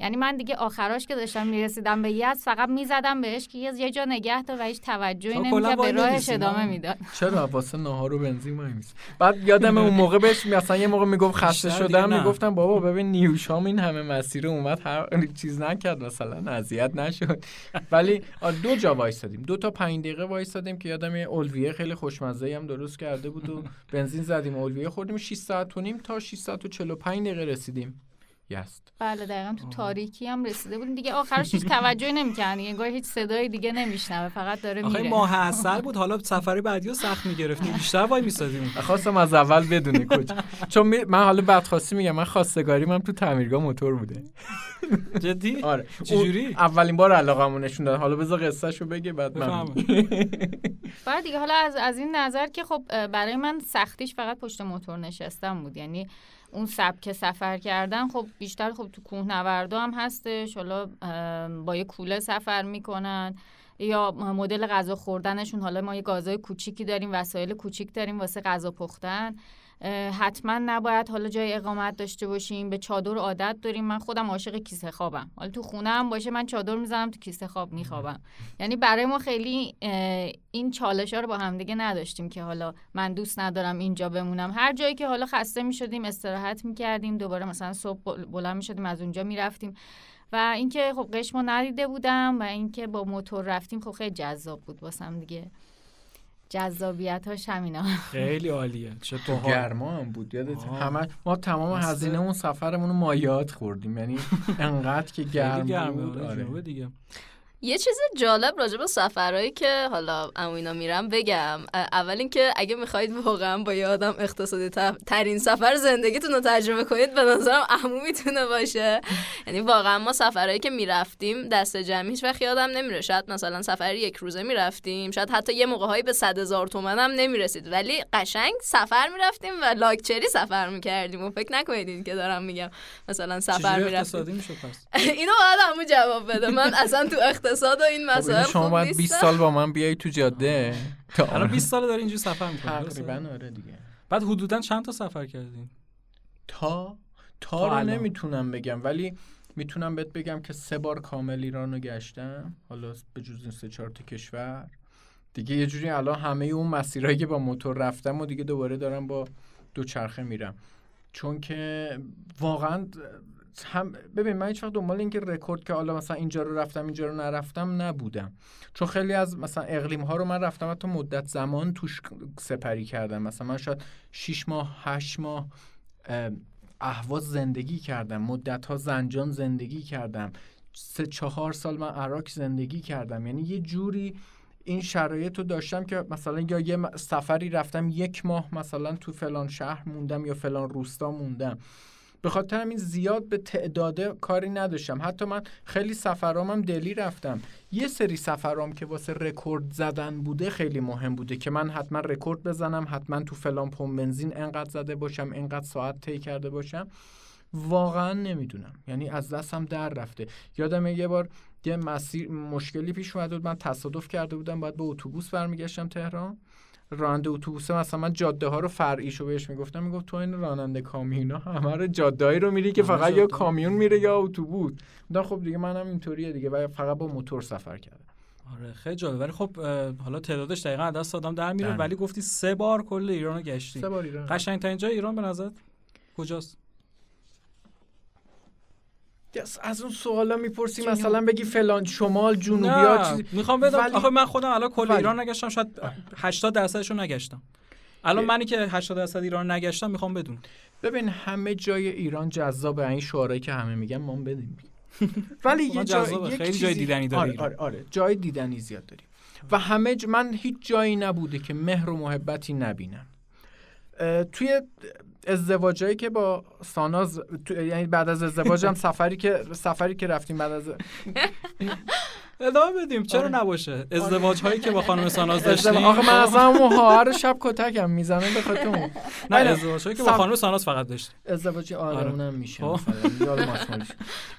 یعنی من دیگه آخراش که داشتم می‌رسیدم به یز فقط می‌زدم بهش که یه جا نگه دار و هیچ توجهی نمی‌کرد به راهش ادامه می‌داد. چرا واسه نهار و بنزین ما بعد یادم اون موقع بهش مثلا یه موقع می‌گفت خسته شدم می‌گفتم بابا ببین نیوشام این همه مسیر اومد هر چیز نکرد مثلا اذیت نشد. ولی دو جا وایسادیم. دو تا 5 دقیقه وایسادیم که یادم یه اولویه خیلی خوشمزه هم درست کرده بود و بنزین زدیم. اولویه خوردیم 6 ساعت و نیم تا 6 ساعت و 45 دقیقه رسیدیم. یست بله دقیقا تو تاریکی هم رسیده بودیم. دیگه آخرش هیچ توجهی نمی‌کنه انگار هیچ صدای دیگه نمیشنوه فقط داره میره. آخه ماه اصل بود. حالا سفر بعدی رو سخت می‌گرفتیم. بیشتر وای میسادیم. <laughs> خواستم از اول بدونی کجا. چون من حالا بدخواستی میگم من خواستگاری من تو تعمیرگاه موتور بوده. <laughs> جدی؟ آره. چجوری؟ اولین بار علاقمو نشون داد. حالا بذار قصهشو بگه بعد من <laughs> بعد دیگه حالا از از این نظر که خب برای من سختیش فقط پشت موتور نشستم بود. یعنی اون سبک سفر کردن خب بیشتر خب تو کوهنوردا هم هستش. حالا با یه کوله سفر می‌کنن یا مدل غذا خوردنشون. حالا ما یه گازای کوچیکی داریم وسایل کوچیک داریم واسه غذا پختن. حتما نباید حالا جای اقامت داشته باشیم. به چادر عادت داریم. من خودم عاشق کیسه خوابم. حالا تو خونه هم باشه من چادر می‌زنم تو کیسه خواب میخوابم. یعنی برای ما خیلی این چالش ها رو با هم دیگه نداشتیم که حالا من دوست ندارم اینجا بمونم. هر جایی که حالا خسته می‌شدیم استراحت می‌کردیم. دوباره مثلا صبح بلند می‌شدیم از اونجا می‌رفتیم. و اینکه خب قشمو ندیده بودم و اینکه با موتور رفتیم خب خیلی جذاب بود واسم دیگه. جذابیت هاش همینا. خیلی عالیه. چه تو گرما هم بود یادت؟ همه ما تمام هزینه اون سفرمون رو مایات خوردیم. یعنی <laughs> انقدر که گرم بود. آره. دیگه. یه چیز جالب راجع به سفرهایی که حالا اموینا میرم بگم. اول اینکه اگه می‌خواید واقعا با یه آدم اقتصادی ترین سفر زندگیتون رو تجربه کنید به نظرم امو می‌تونه باشه. یعنی واقعا ما سفرهایی که می‌رفتیم دست جمع هیچ وقت یادم نمیره. شاید مثلا سفر یک روزه می‌رفتیم شاید حتی یه موقع به صد هزار تومن هم نمی‌رسید. ولی قشنگ سفر می‌رفتیم و لاکچری سفر می‌کردیم. و فکر نکنید که دارم میگم مثلا سفر می‌رفتیم. <laughs> اینو باید امو جواب بده. من اصلا تو اقتصاد و این خب مسائل شما باید 20 سال با من بیای تو جاده. الان 20 سال داری اینجوری سفر می‌کنی تقریبا آره دیگه. بعد حدودا چند تا سفر کردین؟ تا تا رو. نمی‌تونم بگم ولی می‌تونم بهت بگم که سه بار کامل ایران رو گشتم. حالا به جز این سه چهار تا کشور. دیگه یه جوری الان همه اون مسیرهایی که با موتور رفتم و دیگه دوباره دارم با دوچرخه میرم. چون که واقعا هم ببین من هیچ وقت دنبال اینکه رکورد که حالا مثلا اینجا رو رفتم اینجا رو نرفتم نبودم. چون خیلی از مثلا اقلیم ها رو من رفتم حتی مدت زمان توش سپری کردم. مثلا من شاید 6 ماه 8 ماه اه، اهواز زندگی کردم مدت ها زنجان زندگی کردم. سه چهار سال من عراق زندگی کردم. یعنی یه جوری این شرایط رو داشتم که مثلا یا یه سفری رفتم یک ماه مثلا تو فلان شهر موندم یا فلان روستا موندم. به خاطر همین زیاد به تعداده کاری نداشتم. حتی من خیلی سفرام هم دلی رفتم. یه سری سفرام که واسه رکورد زدن بوده خیلی مهم بوده که من حتما رکورد بزنم حتما تو فلان پمپ بنزین انقدر زده باشم انقدر ساعت طی کرده باشم. واقعا نمی‌دونم. یعنی از دستم در رفته. یادم یه بار یه مسیر مشکلی پیش اومده بود من تصادف کرده بودم باید با اتوبوس برمیگشتم تهران. راننده اتوبوس مثلا من جاده ها رو فرعیشو بهش می‌گفتم می‌گفت تو این راننده کامیونا همه رو جاده‌هایی رو میری که فقط یا. کامیون میره یا اتوبوس. گفتم خب دیگه منم اینطوریه دیگه و فقط با موتور سفر کردم. آره خیلی جالب ولی خب حالا تعدادش دقیقا از دست آدم در میره ولی گفتی سه بار کل ایران رو گشتی. سه بار ایران. قشنگترین جای ایران به نظر کجاست؟ از اون سوالا می‌پرسی. مثلا بگی فلان شمال جنوبی ها نه چیزی. می‌خوام بدم. ولی- آخه من خودم الان کل ولی- ایران نگشتم شاید 80 درصدش رو نگشتم. الان منی که 80 درصد ایران نگشتم می‌خوام بدون ببین همه جای ایران جذابه این شعارهایی که همه میگن ما بدیم. <laughs> ولی واقعا یه جای خیلی جای دیدنی داره آره. آره آره. جای دیدنی زیاد داریم. و همه ج... من هیچ جایی نبوده که مهر و محبتی نبینم. توی ازدواجایی که با ساناز تو... یعنی بعد از ازدواجم سفری که سفری که رفتیم بعد از ادامه بدیم چرا آره. نباشه ازدواج هایی که با خانم ساناز داشتیم. آخه من اصلا اون شب کتکم می‌زنه به خاطر اون نه آره. ازدواج هایی که با خانم ساناز فقط داشتیم ازدواج آره, آره. اونم میشه خب.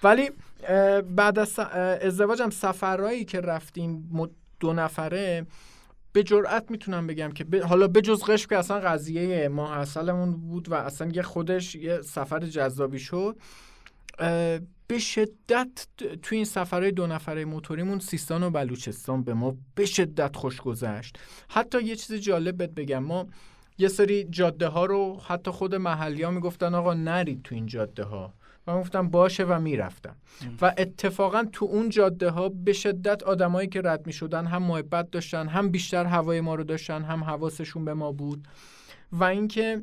ولی بعد از ازدواجم سفرهایی که رفتیم دو نفره به جرئت می‌تونم بگم که ب- حالا بجز قشم که اصلا قضیه ماه اصلمون بود و اصلا یه خودش یه سفر جذابی شد به شدت ت- توی این سفرهای دو نفره موتوریمون سیستان و بلوچستان به ما به شدت خوش گذشت. حتی یه چیز جالب بهت بگم ما یه سری جاده ها رو حتی خود محلی ها می‌گفتن آقا نرید تو این جاده ها و من گفتم باشه و می‌رفتم. و اتفاقا تو اون جاده ها به شدت آدمایی که رد می شدن هم محبت داشتن هم بیشتر هوای ما رو داشتن هم حواسشون به ما بود. و اینکه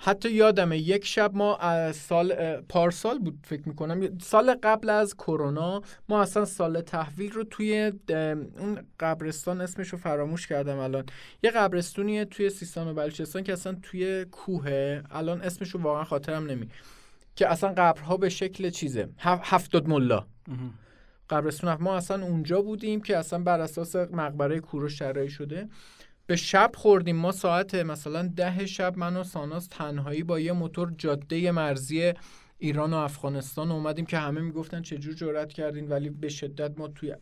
حتی یادمه یک شب ما سال پارسال بود فکر می‌کنم. سال قبل از کرونا ما اصلا سال تحویل رو توی اون قبرستان اسمش رو فراموش کردم الان. یه قبرستونیه توی سیستان و بلوچستان که اصلا توی کوهه الان اسمش رو واقعا خاطرم نمی که اصلا قبرها به شکل چیزه. هف- هفتاد ملا. قبرستون ما اصلا اونجا بودیم که اصلا بر اساس مقبره کوروش طراحی شده. به شب خوردیم. ما ساعت مثلا ده شب من و ساناز تنهایی با یه موتور جاده مرزی ایران و افغانستان اومدیم که همه می‌گفتن چجور جرأت کردین ولی به شدت ما توی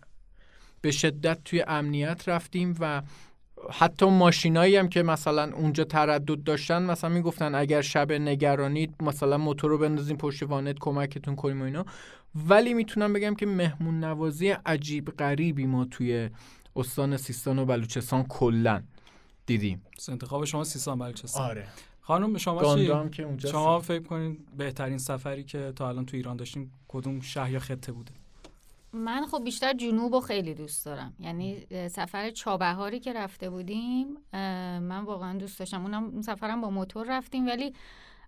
به شدت توی امنیت رفتیم و حتی ماشینایی هم که مثلا اونجا تردد داشتن مثلا می‌گفتن اگر شب نگرانید مثلا موتور رو بندازیم پشت وانت کمکتون کنیم و اینا. ولی می‌تونم بگم که مهمون نوازی عجیب غریبی ما توی استان سیستان و بلوچستان کلا. دیدیم. پس انتخاب شما سیستان بلوچستان. آره. خانم شما چی؟ که اونجا شما فکر کنین بهترین سفری که تا الان تو ایران داشتیم کدوم شهر یا خطه بوده؟ من خب بیشتر جنوب رو خیلی دوست دارم. یعنی سفر چابهاری که رفته بودیم من واقعا دوست داشتم. اونم اون سفرم با موتور رفتیم ولی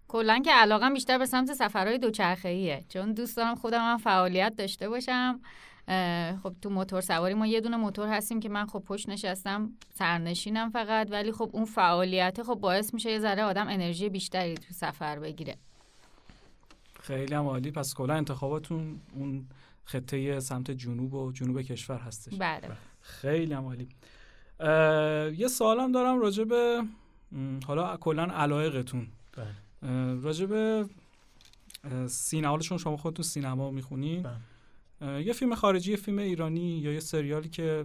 کلا که علاقم بیشتر به سمت سفرهای دوچرخه‌ایه. چون دوست دارم خودم هم فعالیت داشته باشم. خب تو موتور سواری ما یه دونه موتور هستیم که من خب پشت نشستم سرنشینم فقط ولی خب اون فعالیت خب باعث میشه یه ذره آدم انرژی بیشتری تو سفر بگیره. خیلی هم عالی. پس کلا انتخاباتون اون خطه سمت جنوب و جنوب کشور هستش. بله. خیلی هم عالی. یه سوالم دارم راجع به حالا کلا علایقتون. بله. راجع به سینما حالا چون شما خودتون سینما می‌خونین بله. یه فیلم خارجی یه فیلم ایرانی یا یه سریالی که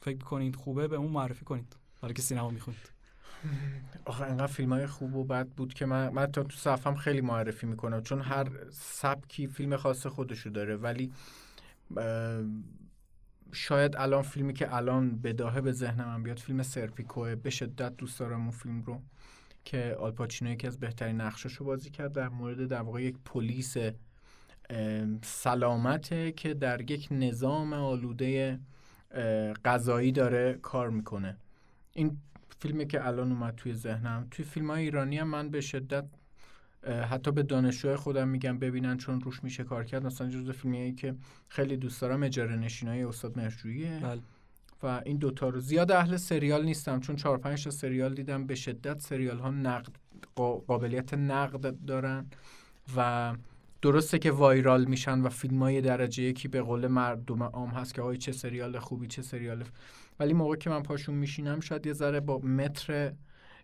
فکر کنید خوبه به اون معرفی کنید. حالا که سینما می‌خونید. آخه انقدر فیلم های خوب و بد بود که من, من تا تو صفم خیلی معرفی می‌کنم چون هر سبکی فیلم خاص خودشو داره ولی شاید الان فیلمی که الان بداهه به ذهنم بیاد فیلم سرپیکوه. به شدت دوست دارم اون فیلم رو که آلپاچینو یکی از بهترین نقشاشو بازی کرد در مورد در واقع یک پلیس سلامته که در یک نظام آلوده قضایی داره کار می‌کنه. این فیلمی که الان اومد توی ذهنم توی فیلم های ایرانی هم من به شدت حتی به دانشجوهای خودم میگم ببینن چون روش میشه کار کرد. مثلا جزو فیلمیایی که خیلی دوست دارم اجاره نشینای استاد مرجوییه. بله. و این دوتا رو زیاد اهل سریال نیستم چون چهار پنج تا سریال دیدم به شدت سریال ها نقد قابلیت نقد دارن. و درسته که وایرال میشن و فیلم های درجه یکی به قول مردم عام هست که آقای چه سریال خوبی چه سریال ولی موقع که من پاشون میشینم شاید یه ذره با متر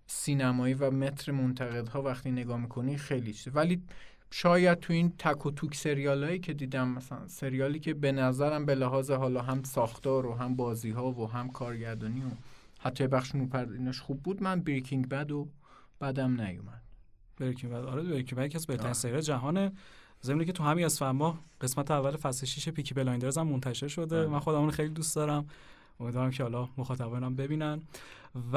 سینمایی و متر منتقدها وقتی نگاه می‌کنی خیلی چیزه ولی شاید تو این تک و توک سریالایی که دیدم مثلا سریالی که به نظرم به لحاظ حالا هم ساختار و هم بازی ها و هم کارگردانی و حتی بخش نوپردینش خوب بود من بریکینگ بد و بدم نیومد. بریکینگ بد آره بریکینگ بد از بهترین سریال جهانه زمینی که تو همین از فهمه قسمت اول فصل 6 Peaky Blinders هم منتشر شده. آره. من خودم اون خیلی دوست دارم. امیدوارم که حالا مخاطبانم ببینن. و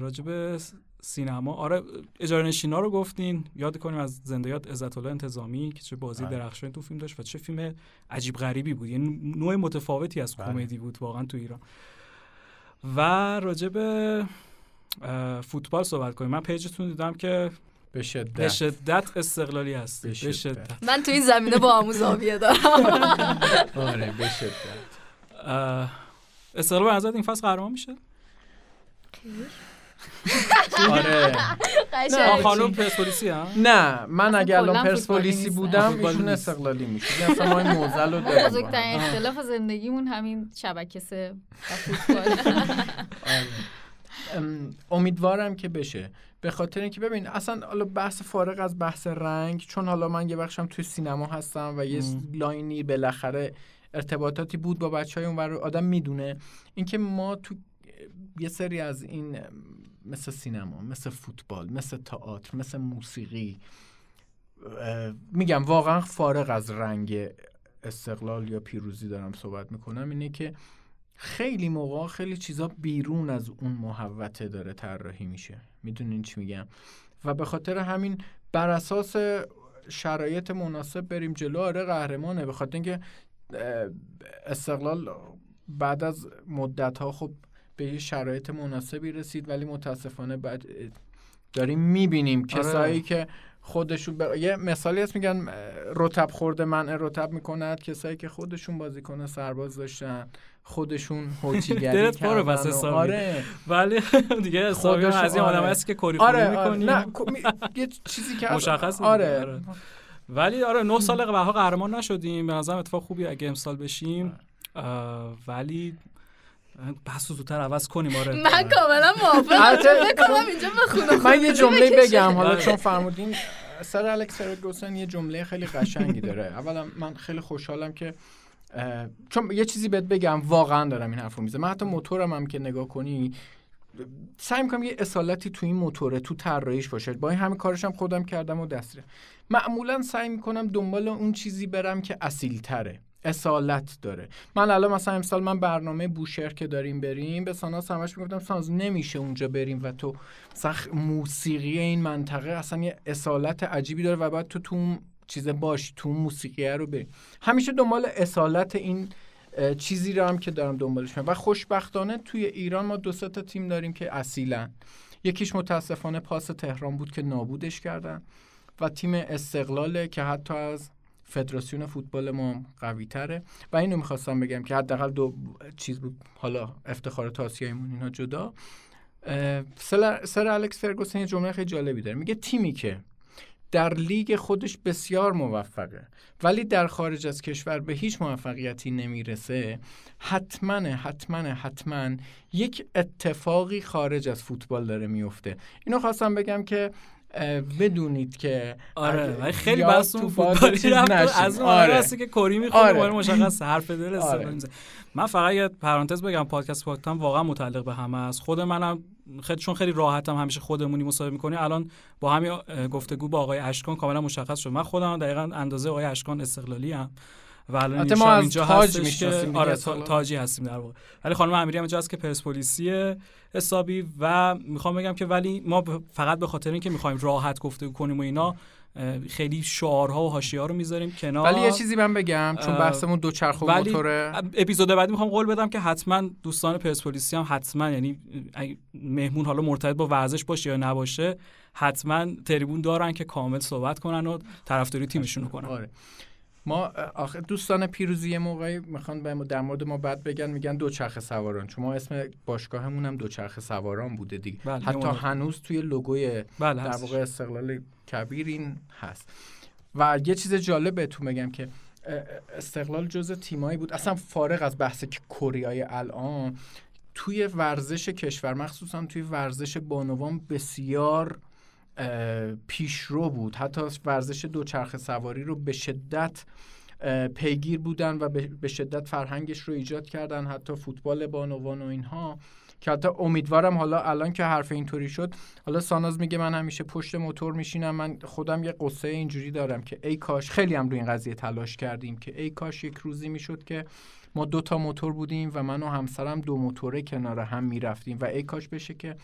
راجع به سینما آره اجاره نشینا رو گفتین. یاد کنیم از زنده‌یاد عزت الله انتظامی که چه بازی بله. درخشانی تو فیلم داشت و چه فیلم عجیب غریبی بود. یعنی نوع متفاوتی از بله. کمدی بود واقعا تو ایران. و راجع به فوتبال صحبت کنیم. من page تون دیدم که به شدت به شدت استقلالی هست به شدت. من تو این زمینه با آموزاویه دارم. <laughs> آره به شدت استقلال به این فصل قهرمان میشه؟ <laughs> آره. نه خانم پرسپولیسی ها؟ نه من اگه الان پرسپولیسی بودم ایشون استقلالی میشه. یعنی اصلا ما این موزل رو داریم. بزرگترین اختلاف زندگیمون همین شبکه سه فوتبال. <laughs> آره. امیدوارم که بشه. به خاطر اینکه ببین اصلا حالا بحث فارغ از بحث رنگ چون حالا من یه بخشم توی سینما هستم و یه لاینی بالاخره ارتباطاتی بود با بچه های اونور آدم می‌دونه. اینکه ما تو یه سری از این مثل سینما مثل فوتبال مثل تئاتر مثل موسیقی میگم واقعا فارغ از رنگ استقلال یا پیروزی دارم صحبت می‌کنم اینه که خیلی موقع خیلی چیزا بیرون از اون محوته داره طراحی میشه. می‌دونین چی میگم؟ و به خاطر همین بر اساس شرایط مناسب بریم جلو. آره قهرمانه. به خاطر اینکه استقلال بعد از مدت ها خب به یه شرایط مناسبی رسید ولی متاسفانه بعد داریم می‌بینیم آره. کسایی که خودشون یه مثالی هست میگن رتب خورده منع رتب می‌کند. کسایی که خودشون بازیکن سرباز داشتن خودشون هوچیگری کردن واسه آره. ولی <laughs> دیگه حسابی از این آدم هست که کوری آره, آره. نه یه چیزی که مشخص آره. آره. ولی آره نه سال قبل قهرمان نشدیم. به نظرم اتفاق خوبی اگه امسال بشیم. ولی بحث زودتر عوض کنیم آره. من کاملا موافقم. اینجا بخونم من یه جمله بگم حالا چون فرمودین سر الکس فرگوسن یه جمله خیلی قشنگی داره. <laughs> اولا من خیلی خوشحالم که چون یه چیزی بهت بگم واقعا دارم این حرفو می‌زنم. من حتی موتورم هم که نگاه کنی سعی می‌کنم یه اصالتی تو این موتوره تو طراحیش باشه. با این همه کارش هم خودم کردم و دستره معمولا سعی می‌کنم دنبال اون چیزی برم که اصیل تره اصالت داره. من الان مثلا امسال من برنامه بوشهر که داریم بریم به ساناس همش می‌گفتم ساناز نمیشه اونجا بریم و تو مثلا موسیقی این منطقه اصلا یه اصالت عجیبی داره و باید تو تو چیز باش تو موسیقی رو بریم. همیشه دنبال اصالت این چیزی رو هم که دارم دنبالش می‌کنم. و خوشبختانه توی ایران ما دو تا تیم داریم که اصیلا یکیش متاسفانه پاس تهران بود که نابودش کردن و تیم استقلاله که حتی از فدراسیون فوتبال ما قوی تره و اینو می‌خواستم بگم که حداقل دو چیز بود. حالا افتخار آسیاییمون اینا جدا. سر, الکس فرگوسن یه جمله خیلی جالبی داره. میگه تیمی که در لیگ خودش بسیار موفقه ولی در خارج از کشور به هیچ موفقیتی نمی‌رسه حتما حتما حتما یک اتفاقی خارج از فوتبال داره میفته اینو خواستم بگم که بدونید که آره ولی خیلی بحث تو اون فوتبالی رفت. از اون آره. آره. که کری می‌خوره آره. مشخص حرف دل <laughs> آره. من فقط یه پرانتز بگم پادکست پاکتام واقعا متعلق به همه است خود منم خیلی چون خیلی راحتم همیشه خودمونی مصاحبه می‌کنیم الان با همین گفتگو با آقای اشکان کاملا مشخص شد من خودم هم دقیقا اندازه آقای اشکان استقلالی ام و الان ما از اینجا تاج هستش می‌شناسیم آره تاجی هستیم در واقع. ولی خانم امیری هم اینجا هست که پرسپولیسی حسابی و می‌خوام بگم که ولی ما فقط به خاطر اینکه می‌خوایم راحت گفتگو کنیم و اینا خیلی شعارها و حاشیه‌ها رو می‌ذاریم کنار. ولی یه چیزی من بگم چون بحثمون دوچرخه و ولی موتوره. اپیزود بعدی می‌خوام قول بدم که حتما دوستان پرسپولیسی هم حتما یعنی مهمون حالا مرتبط با ورزش باشه یا نباشه حتما تریبون دارن که کامل صحبت کنن و طرفداری تیمشون رو کنن. آره. ما آخه دوستان پیروزی یه موقعی می‌خوان به در مورد ما بعد بگن میگن دوچرخه سواران. چون ما اسم باشگاهمون هم دوچرخه سواران بوده دیگه. بله، حتی هنوز توی لوگوی بله در. واقع استقلال کبیر این هست. و یه چیز جالب بهتون بگم که استقلال جز تیمایی بود. اصلا فارغ از بحث که الان توی ورزش کشور مخصوصا توی ورزش بانوان بسیار پیشرو بود. حتی ورزش دوچرخه سواری رو به شدت پیگیر بودن و به به شدت فرهنگش رو ایجاد کردن. حتی فوتبال بانوان و اینها. که حتی امیدوارم حالا الان که حرف اینطوری شد حالا ساناز میگه من همیشه پشت موتور میشینم. من خودم یه قصه اینجوری دارم که ای کاش خیلی هم روی این قضیه تلاش کردیم که ای کاش یک روزی می‌شد که ما دو تا موتور بودیم و من و همسرم دو موتوره کنار هم می‌رفتیم و ای کاش بشه که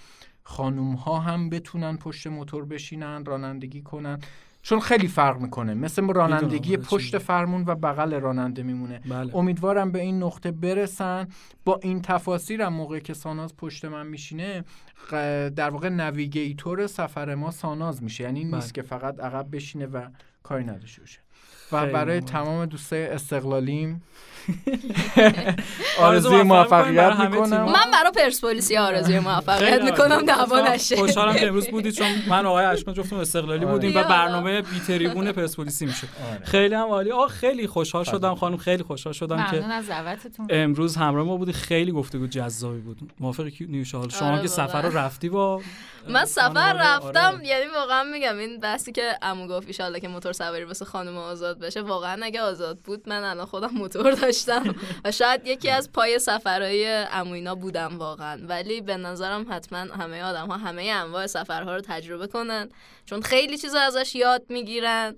خانوم ها هم بتونن پشت موتور بشینن رانندگی کنن. چون خیلی فرق می‌کنه. مثل رانندگی آره، پشت. فرمون و بغل راننده میمونه. بله. امیدوارم به این نقطه برسن. با این تفاصیل هم موقع که ساناز پشت من میشینه در واقع نویگیتور سفر ما ساناز میشه. یعنی بله. نیست که فقط عقب بشینه و کاری نداشته باشه. و برای. تمام دوستای استقلالیم <laughs> آرزوی موفقیت می‌کنم. من برای پرسپولیسی آرزوی موفقیت خیلی می‌کنم. دعوا من نشه خوشحالم که امروز بودید چون من و آقای اشکان جفتمون استقلالی آره. بودیم و بیا. برنامه بی تریبون پرسپولیسی میشه آره. خیلی هم عالی آه خیلی خوشحال شدم. خانم خیلی خوشحال شدم که امروز همراه ما بودی خیلی گفتگو جذابی بود موافقی که نیوشا حالا شما آره که سفر. رو رفتی با من سفر؟ رفتم آره. یعنی واقعا میگم این بحثی که عمو گفت ایشالله که موتور سواری واسه خانم آزاد بشه واقعا اگه آزاد بود من الان خودم موتور داشتم. و شاید یکی از پای سفرهای عموینا بودم واقعا. ولی به نظرم حتما همه آدم ها همه انواع سفرها رو تجربه کنن. چون خیلی چیزا ازش یاد می‌گیرن.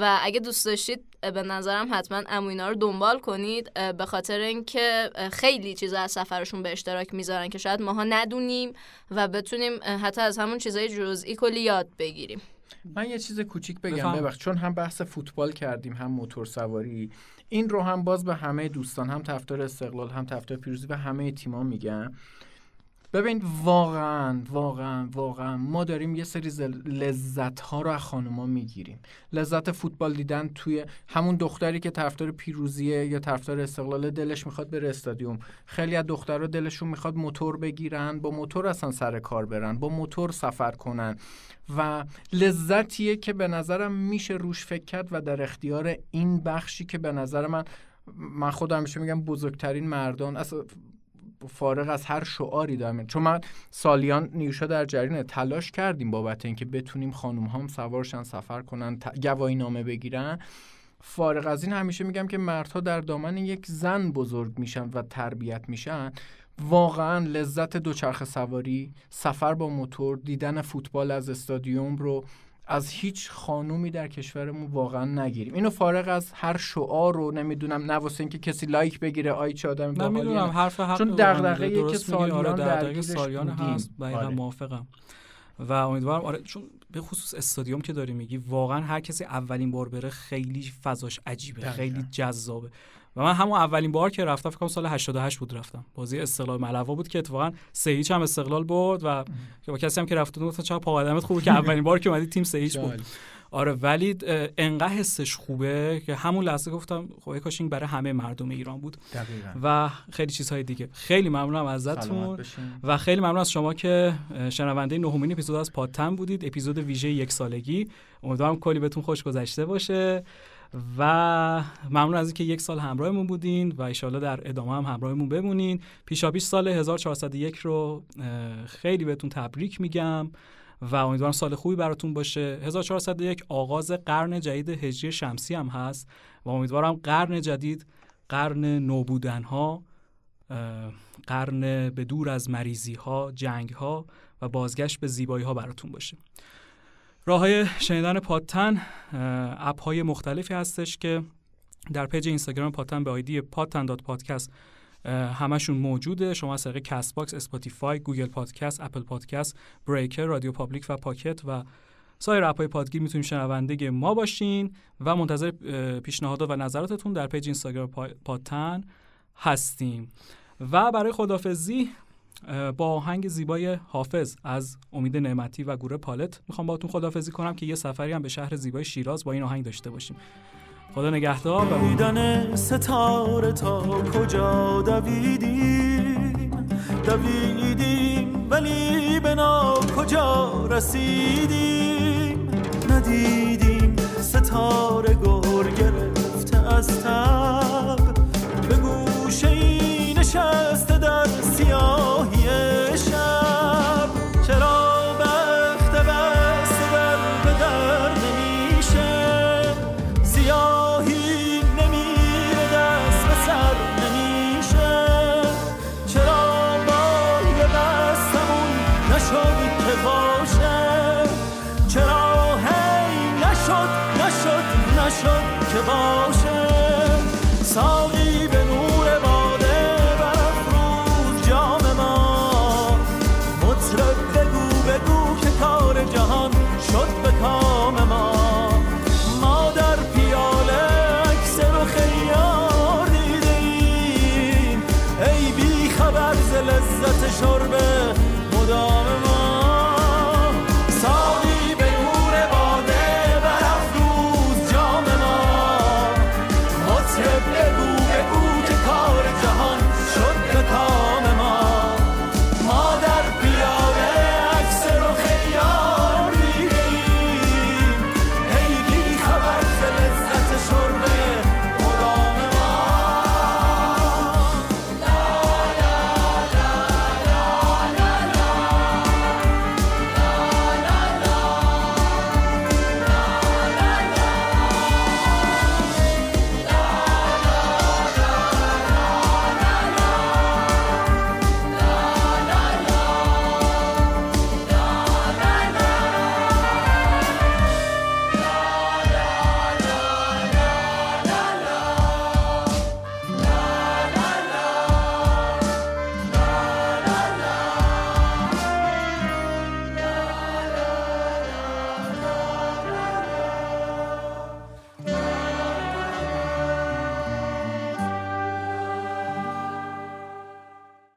و اگه دوست داشتید به نظرم حتما عموینا رو دنبال کنید. به خاطر اینکه خیلی چیزا از سفرشون به اشتراک می‌ذارن که شاید ماها ندونیم و بتونیم حتی از همون چیزای جزئی کلی یاد بگیریم. من یه چیز کوچیک بگم. ببخش چون هم بحث فوتبال کردیم هم موتور سواری این رو هم باز به همه دوستان هم طرفدار استقلال هم طرفدار پیروزی و همه تیما میگم ببین واقعا واقعا واقعا ما داریم یه سری لذت ها رو از خانوما می‌گیریم. لذت فوتبال دیدن توی همون دختری که طرفدار پیروزیه یا طرفدار استقلال دلش می‌خواد بره استادیوم. خیلی از دخترها دلشون می‌خواد موتور بگیرن با موتور اصلا سر کار برن با موتور سفر کنن. و لذتیه که به نظرم میشه روش فکر کرد و در اختیار این بخشی که به نظر من من خودم همیشه میگم بزرگترین مردان اصلا فارغ از هر شعاری دارم. چون من سالیان نیوشا در جریان تلاش کردیم بابت اینکه بتونیم خانم هم سوارشن سفر کنن گواهی نامه بگیرن. فارغ از این همیشه میگم که مردها در دامن یک زن بزرگ میشن و تربیت میشن. واقعا لذت دوچرخه سواری سفر با موتور دیدن فوتبال از استادیوم رو از هیچ خانومی در کشورمون واقعا نگیریم اینو فارغ از هر شعار رو نمی‌دونم نه واسه اینکه کسی لایک بگیره آی چه آدم من باحالیه. می‌دونم حرف حق چون داره. که. آره، سالیان دغدغه درگیرش سالیان. هست آره. موافقم و امیدوارم آره چون به خصوص استادیوم که داری میگی واقعا هر کسی اولین بار بره خیلی فضاش عجیبه دقیقاً. خیلی جذابه و من همون اولین بار که رفتم فکر کنم سال 88 بود رفتم. بازی استقلال ملوا بود که اتفاقا سه هیچ هم استقلال برد و که با کسی هم که رفته بود گفتن چقدر پا قدمت خوبه که اولین بار که اومدی تیم سه هیچ بود. آره ولی انقدر حسش خوبه که همون لحظه گفتم خب کاش این برای همه مردم ایران بود. دقیقاً. و خیلی چیزهای دیگه. خیلی ممنونم ازتون. و خیلی ممنون از شما که شنونده نهمین اپیزود از پادتن بودید. اپیزود ویژه یک سالگی. امیدوارم کلی بهتون خوش گذشته باشه. و ممنون از اینکه یک سال همراهمون بودین و ایشالله در ادامه هم همراهمون بمونین. پیشا پیش سال 1401 رو خیلی بهتون تبریک میگم و امیدوارم سال خوبی براتون باشه. 1401 آغاز قرن جدید هجری شمسی هم هست و امیدوارم قرن جدید قرن نوبودن ها قرن به دور از مریضی ها جنگ ها و بازگشت به زیبایی ها براتون باشه. راه های شنیدن پادتن اپ های مختلفی هستش که در پیج اینستاگرام پادتن به ID پادتن dot پادکست همشون موجوده. شما از طریق Castbox Spotify Google Podcast Apple Podcast Breaker RadioPublic و Pocket و سایر اپهای پادگیر می‌تونید شنونده ما باشین و منتظر پیشنهادات و نظراتتون در پیج اینستاگرام پادتن هستیم. و برای خدافزی با آهنگ زیبای حافظ از امید نعمتی و گروه پالت. می‌خوام باهاتون خدافزی کنم که یه سفری هم به شهر زیبای شیراز با این آهنگ داشته باشیم. خدا نگهدار و دیدن ستاره تا کجا دویدیم؟ دویدیم ولی به کجا رسیدیم؟ ندیدیم ستاره گر گرفته از تب. به گوشه